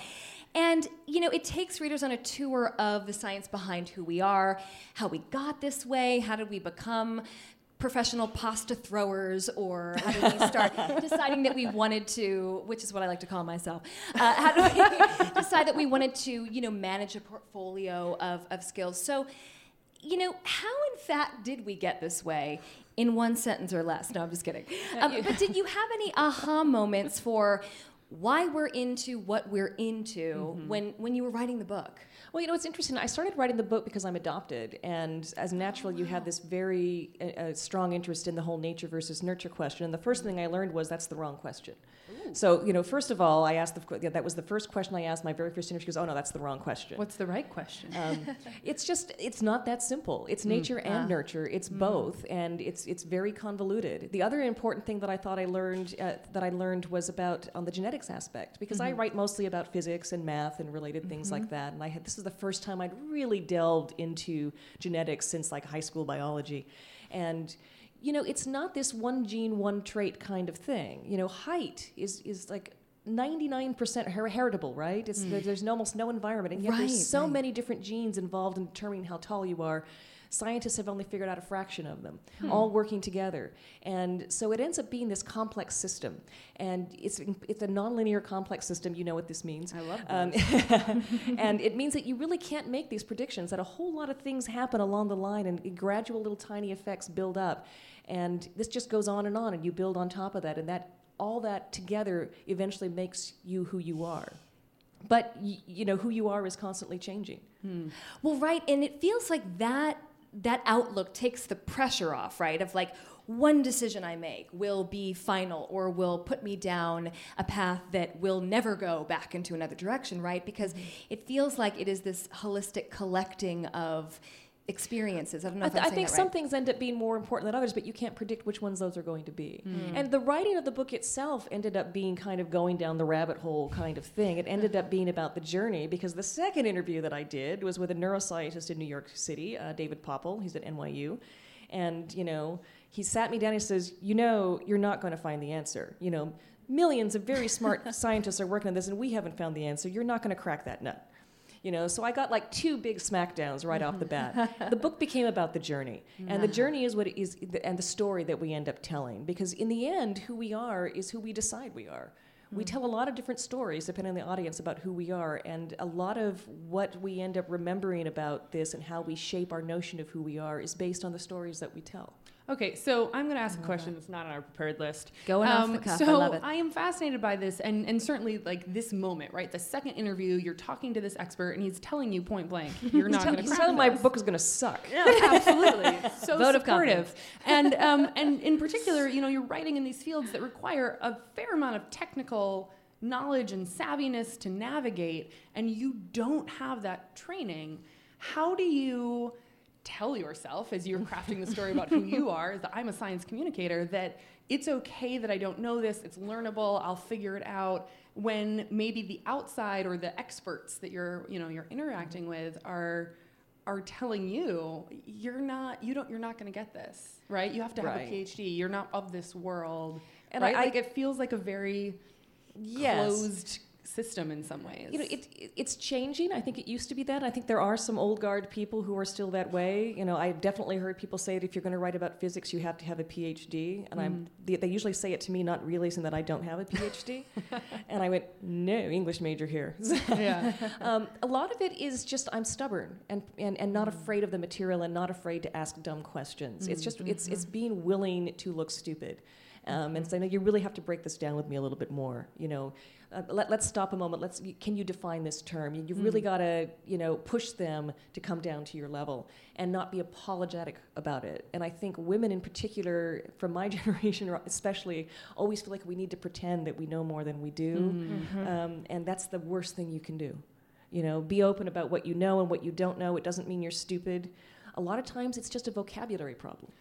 and you know it takes readers on a tour of the science behind who we are, how we got this way, how did we become professional pasta throwers or how do we start deciding that we wanted to which is what i like to call myself uh, how do we decide that we wanted to you know manage a portfolio of, of skills. So you know how in fact did we get this way in one sentence or less? No i'm just kidding. Um, but did you have any aha moments for why we're into what we're into when when you were writing the book Well, you know, it's interesting. I started writing the book because I'm adopted, and as natural, you have this very uh, uh, strong interest in the whole nature versus nurture question. And the first thing I learned was that's the wrong question. So, you know, first of all, I asked the yeah, that was the first question I asked my very first interview. She goes, "Oh no, that's the wrong question." What's the right question? Um, it's just it's not that simple. It's nature and Ah. nurture. It's both, and it's it's very convoluted. The other important thing that I thought I learned uh, that I learned was about on the genetics aspect because I Mhm. write mostly about physics and math and related things like Mhm. that. And I had this is the first time I'd really delved into genetics since like high school biology, and you know it's not this one gene one trait kind of thing. You know, height is is like. 99% her- heritable, right? It's, Mm. there- There's almost no environment. And yet Right, there's so right. many different genes involved in determining how tall you are. Scientists have only figured out a fraction of them, Hmm. all working together. And so it ends up being this complex system. And it's, it's a nonlinear complex system. You know what this means. I love and it means that you really can't make these predictions, that a whole lot of things happen along the line and gradual little tiny effects build up. And this just goes on and on, and you build on top of that. And that all that together eventually makes you who you are. But y- you know who you are is constantly changing. Well, right, and it feels like that that outlook takes the pressure off, right? Of like one decision I make will be final or will put me down a path that will never go back into another direction, right? Because it feels like it is this holistic collecting of experiences. I don't know I, th- I think some right. things end up being more important than others, but you can't predict which ones those are going to be. Mm. And the writing of the book itself ended up being kind of going down the rabbit hole kind of thing. It ended up being about the journey because the second interview that I did was with a neuroscientist in New York City, uh, David Poeppel. He's at NYU. And, you know, he sat me down and he says, You know, you're not going to find the answer. You know, millions of very smart scientists are working on this and we haven't found the answer. You're not going to crack that nut. You know, so I got like two big smackdowns right off the mm-hmm. bat. The book became about the journey, and the uh-huh. journey is what is, and the story that we end up telling. Because in the end, who we are is who we decide we are. We hmm. tell a lot of different stories depending on the audience about who we are, and a lot of what we end up remembering about this and how we shape our notion of who we are is based on the stories that we tell. Okay, so I'm going to ask a question that's not on our prepared list. Um, Going off the cuff, I So love it. I am fascinated by this, and, and certainly like this moment, right? The second interview, you're talking to this expert, and he's telling you point blank, you're not going to He's telling my book is going to suck. Yeah, absolutely. so Vote supportive. and um, and in particular, you know, you're writing in these fields that require a fair amount of technical knowledge and savviness to navigate, and you don't have that training. How do you tell yourself as you're crafting the story about who you are, is that I'm a science communicator, that it's okay that I don't know this, it's learnable, I'll figure it out, when maybe the outside or the experts that you're, you know, you're interacting mm-hmm. with are are telling you you're not you don't you're not going to get this right you have to have Right. a phd you're not of this world And right I- I- like it feels like a very Yes. closed system in some ways You know, it, it, it's changing. I think it used to be that. I think there are some old guard people who are still that way. You know, I've definitely heard people say that if you're going to write about physics, you have to have a PhD. And I'm, mm-hmm. they, they usually say it to me, not realizing that I don't have a PhD. and I went, no, English major here. Yeah. um, a lot of it is just I'm stubborn and, and, and not mm-hmm. afraid of the material and not afraid to ask dumb questions. It's just, it's, mm-hmm. it's being willing to look stupid. Um, and say, no, you really have to break this down with me a little bit more. You know, uh, let, let's stop a moment. Let's, can you define this term? You, you've really got to, you know, push them to come down to your level and not be apologetic about it. And I think women in particular, from my generation especially, always feel like we need to pretend that we know more than we do. Um, and that's the worst thing you can do. You know, be open about what you know and what you don't know. It doesn't mean you're stupid. A lot of times it's just a vocabulary problem.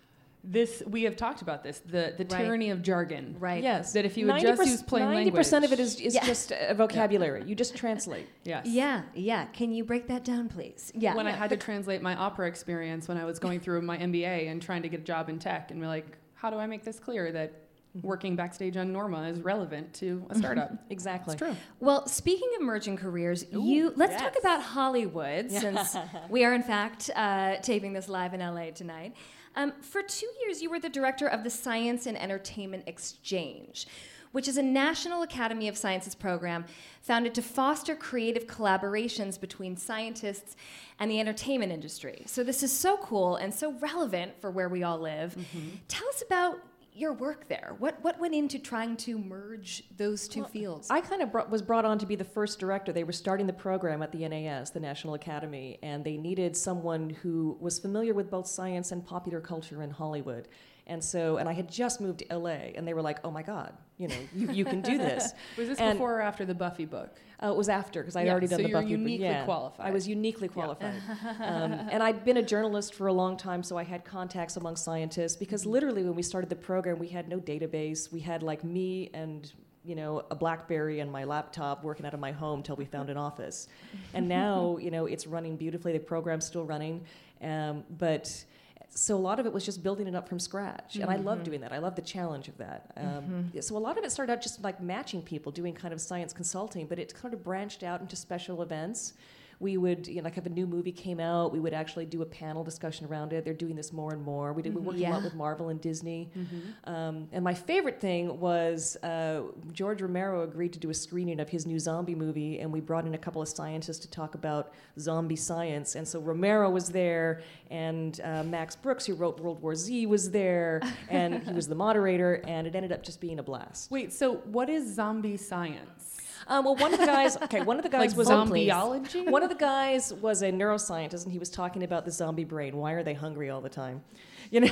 This we have talked about this the the Right. tyranny of jargon Right. Yes. that if you would just use plain Ninety language percent of it is, is Yeah. just a vocabulary. You just translate. yes Yeah, yeah. Can you break that down, please? Yeah. when I had to translate my opera experience when I was going through my MBA and trying to get a job in tech, and we're like, how do I make this clear that working backstage on Norma is relevant to a startup. exactly. It's true. Well, speaking of merging careers, you let's talk about Hollywood since we are in fact uh, taping this live in LA tonight. Um, for two years, you were the director of the Science and Entertainment Exchange, which is a National Academy of Sciences program founded to foster creative collaborations between scientists and the entertainment industry. So this is so cool and so relevant for where we all live. Tell us about your work there. What what went into trying to merge those two fields? I kind of brought, was brought on to be the first director. They were starting the program at the NAS, the National Academy, and they needed someone who was familiar with both science and popular culture in Hollywood. And so, and I had just moved to LA, and they were like, "Oh my God, you know, you, you can do this." Was this And- before or after the Buffy book? Uh, it was after because I'd Yeah, already done so the Buffy. book. uniquely yeah, qualified. I was uniquely qualified, um, and I'd been a journalist for a long time, so I had contacts among scientists. Because Mm-hmm. literally, when we started the program, we had no database. We had like me and you know a BlackBerry and my laptop working out of my home till we found an office. And now you know it's running beautifully. The program's still running, um, but. So a lot of it was just building it up from scratch, and I love doing that. I love the challenge of that. Um, So a lot of it started out just like matching people, doing kind of science consulting, but it kind of branched out into special events. We would, you know, like if a new movie came out, we would actually do a panel discussion around it. They're doing this more and more. We did. We're working a lot with Marvel and Disney. Um, and my favorite thing was uh, George Romero agreed to do a screening of his new zombie movie, and we brought in a couple of scientists to talk about zombie science. And so Romero was there, and uh, Max Brooks, who wrote World War Z, was there, and he was the moderator, and it ended up just being a blast. Wait, so what is zombie science? Um, well, one of the guys, okay, one of the guys Like was zombieology? One of the guys was a neuroscientist, and he was talking about the zombie brain. Why are they hungry all the time? You know,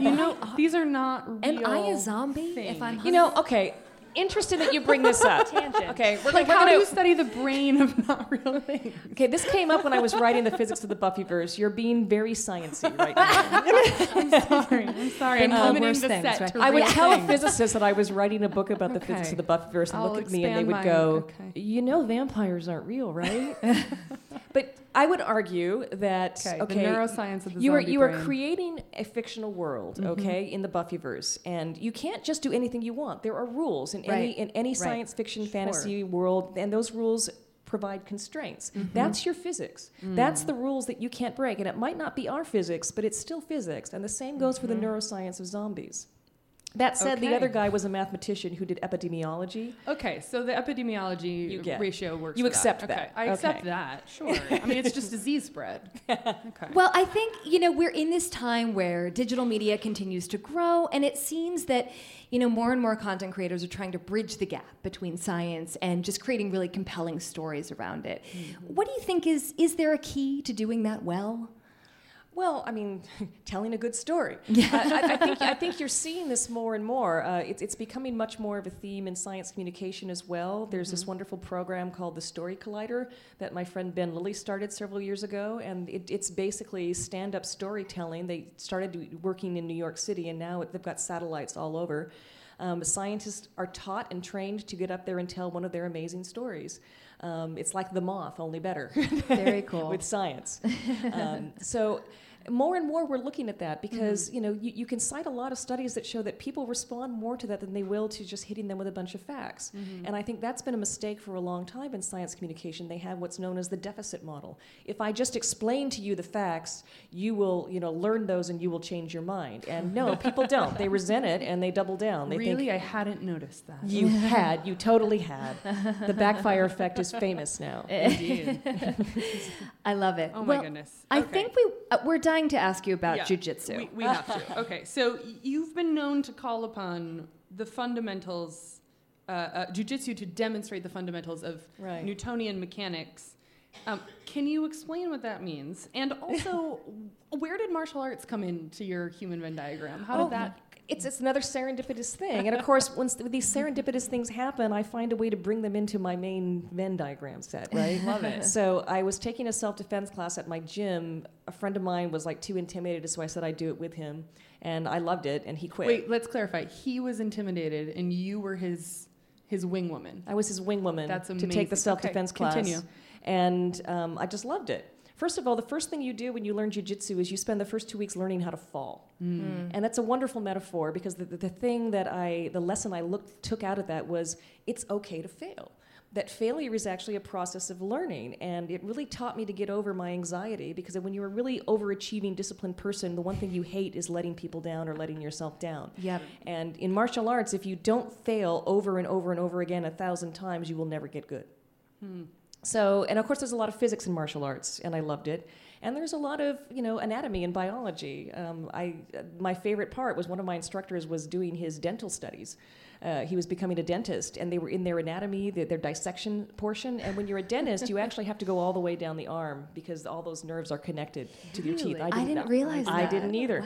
You know, these are not real. Am I a zombie things. if I'm you know. Okay, interesting that you bring this up. Tangent. Okay, we're, Like, we're how gonna. do you study the brain of not real things? okay, this came up when I was writing the physics of the Buffyverse. You're being very sciency right now. I'm sorry. I'm sorry. I'm limiting the things, set right? I would real tell a physicist that I was writing a book about the physics of the Buffyverse and I'll look at me and they would my- go, okay. "You know, vampires aren't real, right?" but I would argue that Okay, okay, the neuroscience of the you are you are creating a fictional world, mm-hmm. okay, in the Buffyverse, and you can't just do anything you want. There are rules in any in any Right. science fiction fantasy world, and those rules provide constraints. Mm-hmm. That's your physics. Mm. That's the rules that you can't break, and it might not be our physics, but it's still physics. And the same goes for the mm-hmm. neuroscience of zombies. That said, the other guy was a mathematician who did epidemiology. Okay, so the epidemiology You get. ratio works. You accept that. that. Okay, I accept Okay. that. Sure. I mean, it's just disease spread. Okay. Well, I think, you know, we're in this time where digital media continues to grow, and it seems that, you know, more and more content creators are trying to bridge the gap between science and just creating really compelling stories around it. Mm-hmm. What do you think is is there a key to doing that well? Well, I mean, telling a good story. Uh, I, I, think, I think you're seeing this more and more. Uh, it's, it's becoming much more of a theme in science communication as well. There's this wonderful program called the Story Collider that my friend Ben Lillie started several years ago, and it, it's basically stand-up storytelling. They started working in New York City, and now it, they've got satellites all over. Um, scientists are taught and trained to get up there and tell one of their amazing stories. Um, it's like the moth, only better. Very cool. with science. um, so more and more we're looking at that Mm-hmm. because you know you, you can cite a lot of studies that show that people respond more to that than they will to just hitting them with a bunch of facts Mm-hmm. and i think that's been a mistake for a long time in science communication they have what's known as the deficit model if i just explain to you the facts you will you know learn those and you will change your mind and no people don't they resent it and they double down they really, think I hadn't noticed that. you had you totally had the backfire effect is famous now Indeed. I love it. Oh my Well, goodness. I think we uh, we're dying to ask you about Yeah, jujitsu. We, we have to. Okay, so you've been known to call upon the fundamentals, uh, uh, jujitsu to demonstrate the fundamentals of Right. Newtonian mechanics. Um, can you explain what that means? And also, where did martial arts come into your human Venn diagram? How Oh, did that? It's, it's another serendipitous thing. And of course, once th- these serendipitous things happen, I find a way to bring them into my main Venn diagram set, right? Love it. So I was taking a self defense class at my gym. A friend of mine was like too intimidated, so I said I'd do it with him. And I loved it, and he quit. Wait, let's clarify. He was intimidated, and you were his his wing woman. I was his wing woman That's amazing. to take the self defense Okay, class. continue. And um, I just loved it. First of all, the first thing you do when you learn jujitsu is you spend the first two weeks learning how to fall. Mm. And that's a wonderful metaphor because the, the, the thing that I, the lesson I looked, took out of that was it's okay to fail. That failure is actually a process of learning. And it really taught me to get over my anxiety because when you're a really overachieving, disciplined person, the one thing you hate is letting people down or letting yourself down. Yep. And in martial arts, if you don't fail over and over and over again a thousand times, you will never get good. Hmm. So, and of course, there's a lot of physics in martial arts, and I loved it. And there's a lot of, you know, anatomy and biology. Um, I, my favorite part was one of my instructors was doing his dental studies. Uh, he was becoming a dentist, and they were in their anatomy, their, their dissection portion. And when you're a dentist, you actually have to go all the way down the arm because all those nerves are connected to your teeth. Really? I didn't know- realize I that. didn't either.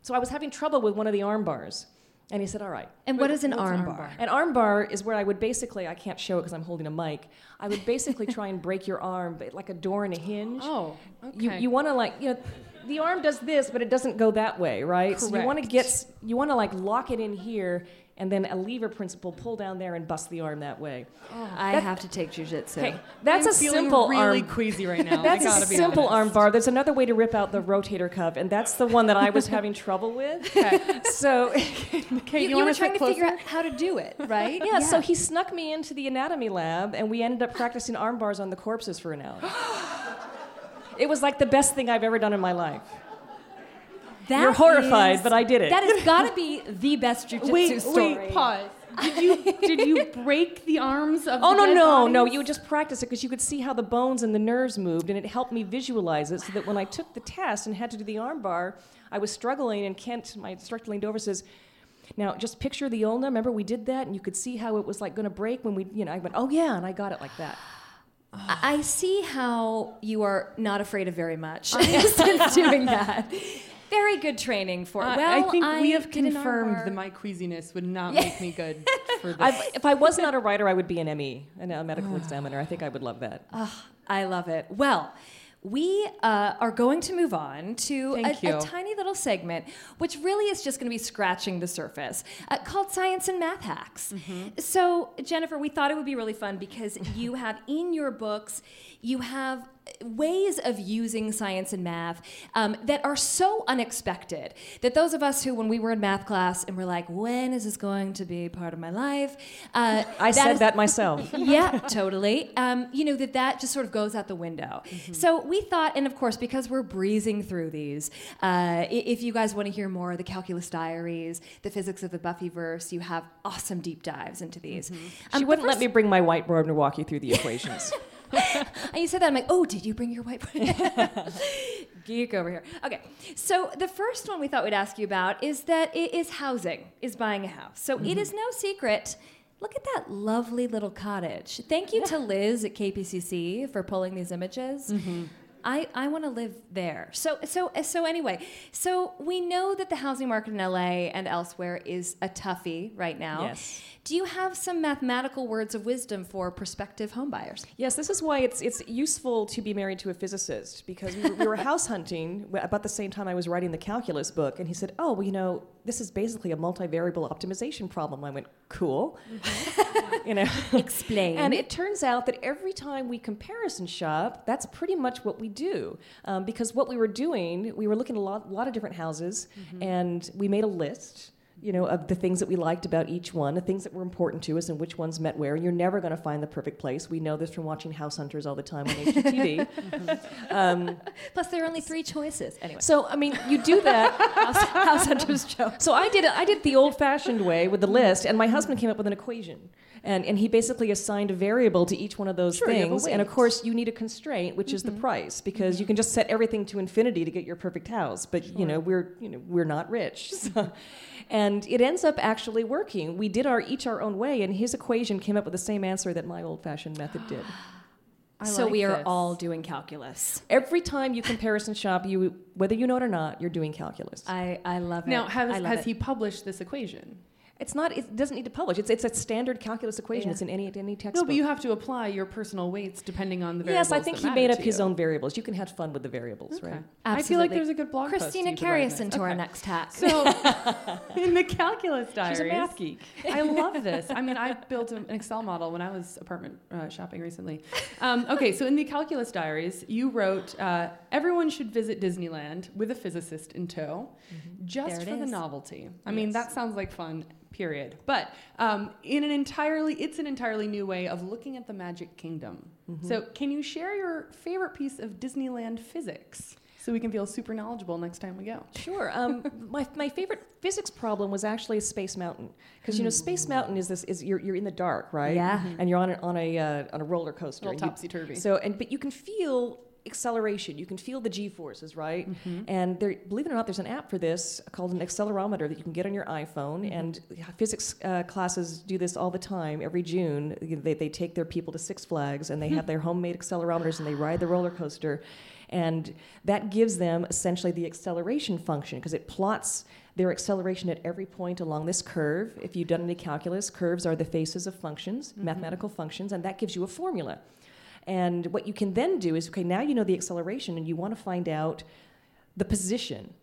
So I was having trouble with one of the arm bars. And he said, All right. And what is an what's arm bar? An arm bar is where I would basically, I can't show it because I'm holding a mic. I would basically try and break your arm, but like a door and a hinge. Oh, You, okay. You you want to like, you know, the arm does this, but it doesn't go that way, right? Correct. So you want to get you want to like lock it in here and then a lever principle, pull down there and bust the arm that way. Oh, I That- have to take jujitsu. Okay, that's I'm a simple really arm. queasy right now. That's a simple arm bar. There's another way to rip out the rotator cuff, and that's the one that I was having trouble with. So, Okay, You, you, you want were trying to figure out how to do it, right? yeah, so he snuck me into the anatomy lab, and we ended up practicing arm bars on the corpses for an hour. it was like the best thing I've ever done in my life. That You're horrified, is- but I did it. That has got to be the best jujitsu Wait, story. wait, pause. Did you did you break the arms of? Oh the no dead no no! You would just practice it because you could see how the bones and the nerves moved, and it helped me visualize it. So that when I took the test and had to do the arm bar, I was struggling. And Kent, my instructor, leaned over and says, "Now just picture the ulna. Remember we did that, and you could see how it was like going to break when we, you know." I went, "Oh yeah," and I got it like that. I I see how you are not afraid of very much since doing that. Very good training for. I- well, I think we have an confirmed that my queasiness would not make me good for this. I've, if I was not a writer, I would be an ME, and a medical examiner. I think I would love that. I love it. Well, we uh, are going to move on to a, a tiny little segment, which really is just going to be scratching the surface, uh, called Science and Math Hacks. So, Jennifer, we thought it would be really fun because you have in your books, you have ways of using science and math um, that are so unexpected that those of us who, when we were in math class and we're like, when is this going to be part of my life? Uh, I said is- that myself. yeah, totally. Um, you know that that just sort of goes out the window. So we thought, and of course, because we're breezing through these, uh, if you guys want to hear more, the Calculus Diaries, the Physics of the Buffyverse, you have awesome deep dives into these. Um, She wouldn't let me bring my whiteboard and walk you through the equations. and you said that, I'm like, oh, did you bring your whiteboard? Geek over here. Okay, so the first one we thought we'd ask you about is that it is housing, is buying a house. So it mm-hmm. is no secret. Look at that lovely little cottage. Thank you to Liz at KPCC for pulling these images. Mm-hmm. I, I want to live there. So so so anyway, so we know that the housing market in LA and elsewhere is a toughie right now. Yes. Do you have some mathematical words of wisdom for prospective homebuyers? Yes, this is why it's it's useful to be married to a physicist because we were, we were house hunting about the same time I was writing the calculus book, and he said, "Oh, well, you know, this is basically a multivariable optimization problem." I went, "Cool," you know. Explain. And it turns out that every time we comparison shop, that's pretty much what we do. Um, because what we were doing, we were looking at a lot, lot of different houses, and we made a list. You know, of the things that we liked about each one, the things that were important to us, and which ones met where. And you're never going to find the perfect place. We know this from watching House Hunters all the time on HGTV. um, Plus, there are only three choices. Anyway, so, I mean, you do that. House, House Hunter's joke. So I did it. I did it the old-fashioned way with the list, and my husband came up with an equation, and and he basically assigned a variable to each one of those Sure, you have a things. And of course, you need a constraint, which is the mm-hmm. price, because you mm-hmm. can just set everything to infinity to get your perfect house. But you know, we're you know we're not rich, so, and it ends up actually working. We did our each our own way, and his equation came up with the same answer that my old-fashioned method did. so we are this. all doing calculus. Every time you comparison shop, you whether you know it or not, you're doing calculus. I, I love it. Now, has, has it. he published this equation? It's not. It doesn't need to publish. It's it's a standard calculus equation. Yeah. It's in any any textbook. No, but you have to apply your personal weights depending on the variables. Yes, I think he made up his you. own variables. You can have fun with the variables, Okay. right? I feel like there's a good blog post Christina, carry us into our next hack. So, in the calculus diaries, She's a math geek. I love this. I mean, I built an Excel model when I was apartment uh, shopping recently. Um, okay, so in the calculus diaries, you wrote, uh, "Everyone should visit Disneyland with a physicist in tow, just There it for the novelty." I mean, that sounds like fun. Period. But um, in an entirely, it's an entirely new way of looking at the Magic Kingdom. So, can you share your favorite piece of Disneyland physics so we can feel super knowledgeable next time we go? Sure. Um, my, my favorite physics problem was actually Space Mountain because you know Space Mountain is this is you're, you're in the dark, right? Yeah. And you're on a, on a uh, on a roller coaster. Little and you- topsy-turvy. So and but you can feel acceleration. You can feel the g forces, right? Mm-hmm. And there, believe it or not, there's an app for this called an accelerometer that you can get on your iPhone. Mm-hmm. And physics uh, classes do this all the time. Every June, they, they take their people to Six Flags and they have their homemade accelerometers and they ride the roller coaster. And that gives them essentially the acceleration function because it plots their acceleration at every point along this curve. If you've done any calculus, curves are the faces of functions, mm-hmm. mathematical functions, and that gives you a formula. And what you can then do is okay, now you know the acceleration and you want to find out the position.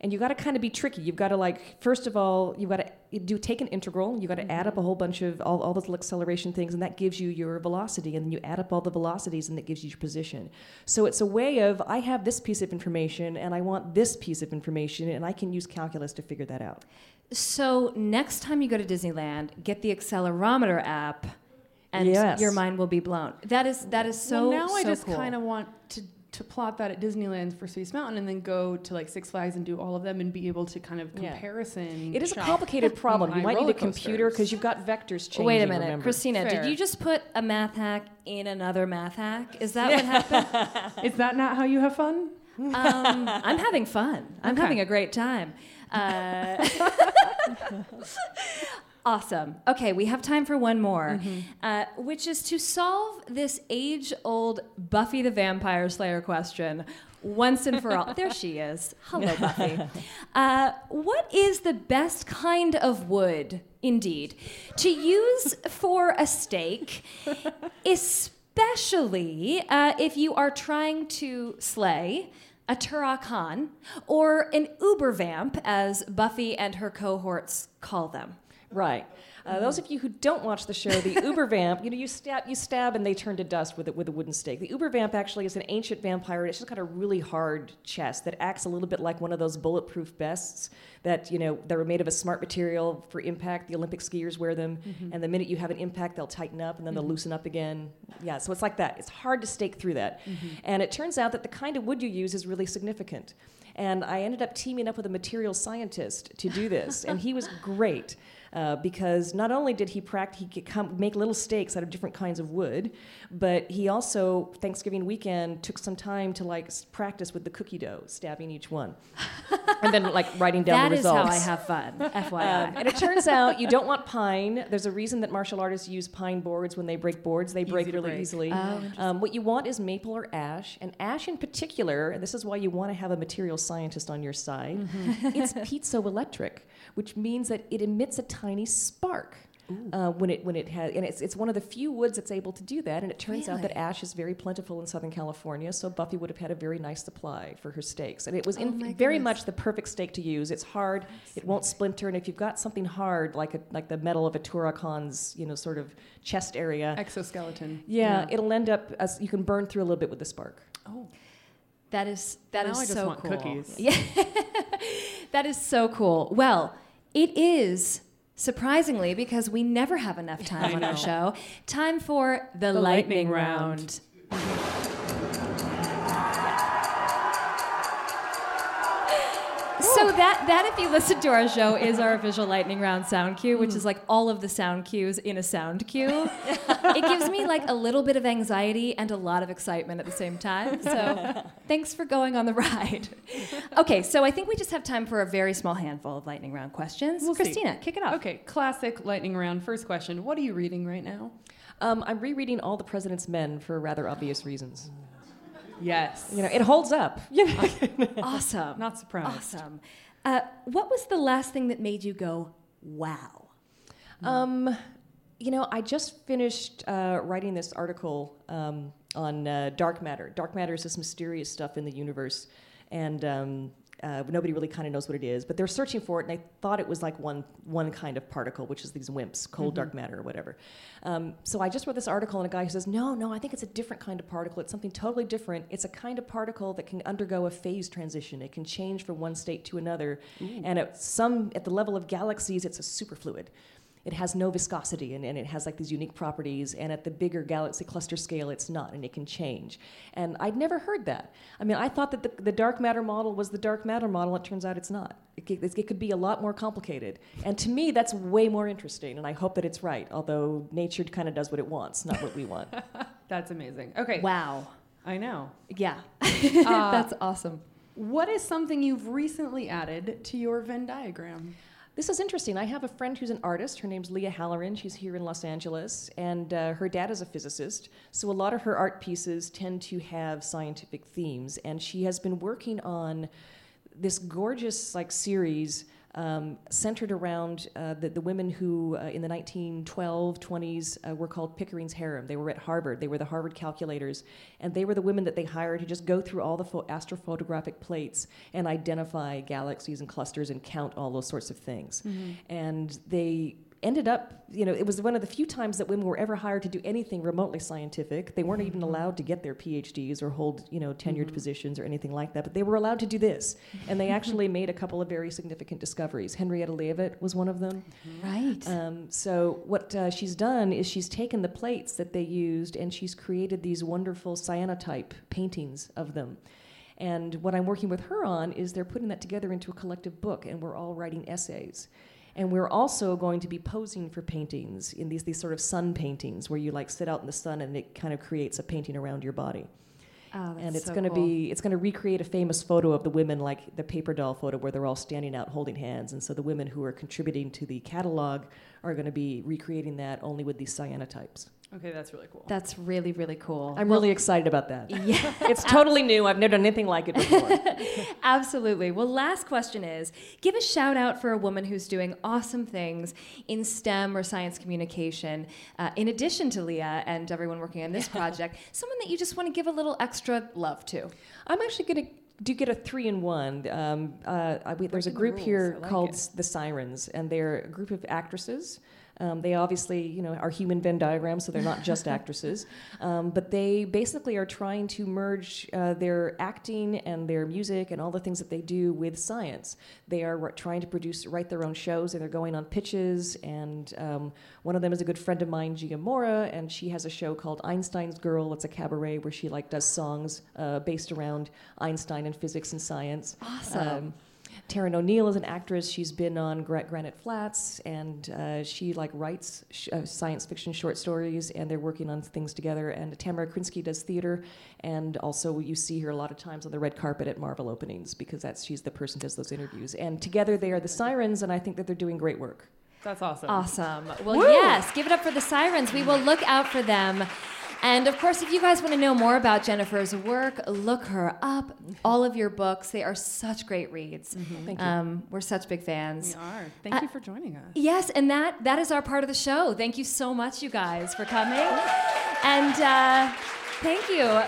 And you got to kind of be tricky. You've got to like first of all, you've got to do take an integral. You've got to add up a whole bunch of all, all those acceleration things, and that gives you your velocity. And then you add up all the velocities, and that gives you your position. So it's a way of I have this piece of information, and I want this piece of information, and I can use calculus to figure that out. So next time you go to Disneyland, get the accelerometer app, and Yes. your mind will be blown. That is that is so. well, now I just cool. kind of want to to plot that at Disneyland for Space Mountain, and then go to like Six Flags and do all of them, and be able to kind of Yeah. comparison. It is a complicated problem. You might need a computer because you've got vectors changing. Wait a minute, remember. Christina. Fair. Did you just put a math hack in another math hack? Is that what happened? Is that not how you have fun? Um, I'm having fun. I'm Okay. having a great time. Uh, awesome. Okay, we have time for one more, uh, which is to solve this age old Buffy the Vampire Slayer question once and for all. there she is. Hello, Buffy. Uh, what is the best kind of wood, indeed, to use for a stake, especially uh, if you are trying to slay? a Turok-Han, or an Uber vamp, as Buffy and her cohorts call them. Right. Uh, mm-hmm. those of you who don't watch the show, the Uber Vamp, you know, you stab, you stab, and they turn to dust with a, with a wooden stake. The Uber Vamp actually is an ancient vampire. and It's just got a really hard chest that acts a little bit like one of those bulletproof vests that you know that are made of a smart material for impact. The Olympic skiers wear them, mm-hmm. and the minute you have an impact, they'll tighten up and then they'll mm-hmm. loosen up again. Yeah, so it's like that. It's hard to stake through that, and it turns out that the kind of wood you use is really significant. And I ended up teaming up with a material scientist to do this, and he was great. Uh, because not only did he pract- he could come make little stakes out of different kinds of wood, but he also Thanksgiving weekend took some time to like practice with the cookie dough, stabbing each one, and then like writing down That the is results. how I have fun, FYI. Um, and it turns out you don't want pine. There's a reason that martial artists use pine boards when they break boards. They break to really break. easily. Oh, um, what you want is maple or ash, and ash in particular. And this is why you want to have a material scientist on your side. Mm-hmm. it's piezoelectric, which means that it emits a tiny spark. Uh, when it when it has and it's it's one of the few woods that's able to do that and it turns out that ash is very plentiful in Southern California so Buffy would have had a very nice supply for her stakes and it was Oh in, very much the perfect stake to use it's hard it won't splinter and if you've got something hard like a like the metal of a Turok-Han's you know sort of chest area Exoskeleton. yeah, it'll end up as you can burn through a little bit with the spark oh That is that Now is I just so want cool. cookies. Yeah, that is so cool. Well, it is surprisingly because we never have enough time on our show. Time for the, lightning, lightning round. So that that if you listen to our show is our official lightning round sound cue, which is like all of the sound cues in a sound cue. it gives me like a little bit of anxiety and a lot of excitement at the same time. So thanks for going on the ride. Okay, so I think we just have time for a very small handful of lightning round questions. We'll see. Christina, kick it off. Okay, classic lightning round. First question: What are you reading right now? um, I'm rereading All the President's Men for rather obvious reasons Yes. you know it holds up you know Awesome. Not surprised. Awesome. Uh, what was the last thing that made you go, wow? Um, you know, I just finished uh, writing this article um, on uh, dark matter. Dark matter is this mysterious stuff in the universe, and um, uh, nobody really kind of knows what it is. But they're searching for it, and they thought it was like one one kind of particle, which is these WIMPs, cold Mhm. dark matter or whatever. Um, so I just wrote this article, and a guy who says, "No, no, I think it's a different kind of particle. It's something totally different. It's a kind of particle that can undergo a phase transition. It can change from one state to another, and at some at the level of galaxies, it's a superfluid." It has no viscosity and, and it has like these unique properties and at the bigger galaxy cluster scale it's not and it can change and i'd never heard that i mean i thought that the, the dark matter model was the dark matter model it turns out it's not it, c- it could be a lot more complicated and to me that's way more interesting and i hope that it's right although nature kind of does what it wants not what we want That's amazing. Okay. Wow. I know. Yeah. Uh, That's awesome. What is something you've recently added to your Venn diagram? This is interesting. I have a friend who's an artist. Her name's Lia Halloran. She's here in Los Angeles, and uh, her dad is a physicist. So a lot of her art pieces tend to have scientific themes, and she has been working on this gorgeous like series um, centered around uh, the, the women who uh, in the 1912 20s uh, were called Pickering's harem. They were at Harvard. They were the Harvard calculators, and they were the women that they hired to just go through all the pho- astrophotographic plates and identify galaxies and clusters and count all those sorts of things. Mhm. And they ended up, you know, it was one of the few times that women were ever hired to do anything remotely scientific. They weren't even allowed to get their PhDs or hold, you know, tenured positions or anything like that, but they were allowed to do this. And they actually made a couple of very significant discoveries. Henrietta Leavitt was one of them. Right. Um, so what uh, she's done is she's taken the plates that they used and she's created these wonderful cyanotype paintings of them. And what I'm working with her on is they're putting that together into a collective book, and we're all writing essays. And we're also going to be posing for paintings in these, these sort of sun paintings where you like sit out in the sun and it kind of creates a painting around your body. Oh, that's and it's so going to cool. be it's going to recreate a famous photo of the women like the paper doll photo where they're all standing out holding hands and so the women who are contributing to the catalog are going to be recreating that only with these cyanotypes Okay, that's really cool. That's really, really cool. i'm really excited about that Yeah. it's totally new i've never done anything like it before Absolutely. Well, last question is give a shout out for a woman who's doing awesome things in STEM or science communication, uh, in addition to Lia and everyone working on this project, someone that you just want to give a little extra love to. i'm actually going to do get a three in one. Um, uh, I, we, there's a Breaking the group here like called it. The Sirens, and they're a group of actresses. Um, they obviously, you know, are human Venn diagrams, so they're not just actresses. Um, but they basically are trying to merge uh, their acting and their music and all the things that they do with science. They are ri- trying to produce, write their own shows, and they're going on pitches. And um, one of them is a good friend of mine, Gia Mora, and she has a show called Einstein's Girl. It's a cabaret where she like does songs uh, based around Einstein and physics and science. Awesome. Taryn O'Neill is an actress. She's been on Gra- Granite Flats, and uh, she like writes sh- uh, science fiction short stories, and they're working on things together. And Tamara Krinsky does theater, and also you see her a lot of times on the red carpet at Marvel openings because that's she's the person who does those interviews. And together they are the Sirens, and I think that they're doing great work. That's awesome. Awesome. Well, Woo! yes, give it up for the Sirens. We will look out for them. And of course, if you guys want to know more about Jennifer's work, look her up. All of your books, they are such great reads. Thank you. Um, we're such big fans. We are. Thank Uh, you for joining us. Yes, and that that is our part of the show. Thank you so much, you guys, for coming. And uh, thank you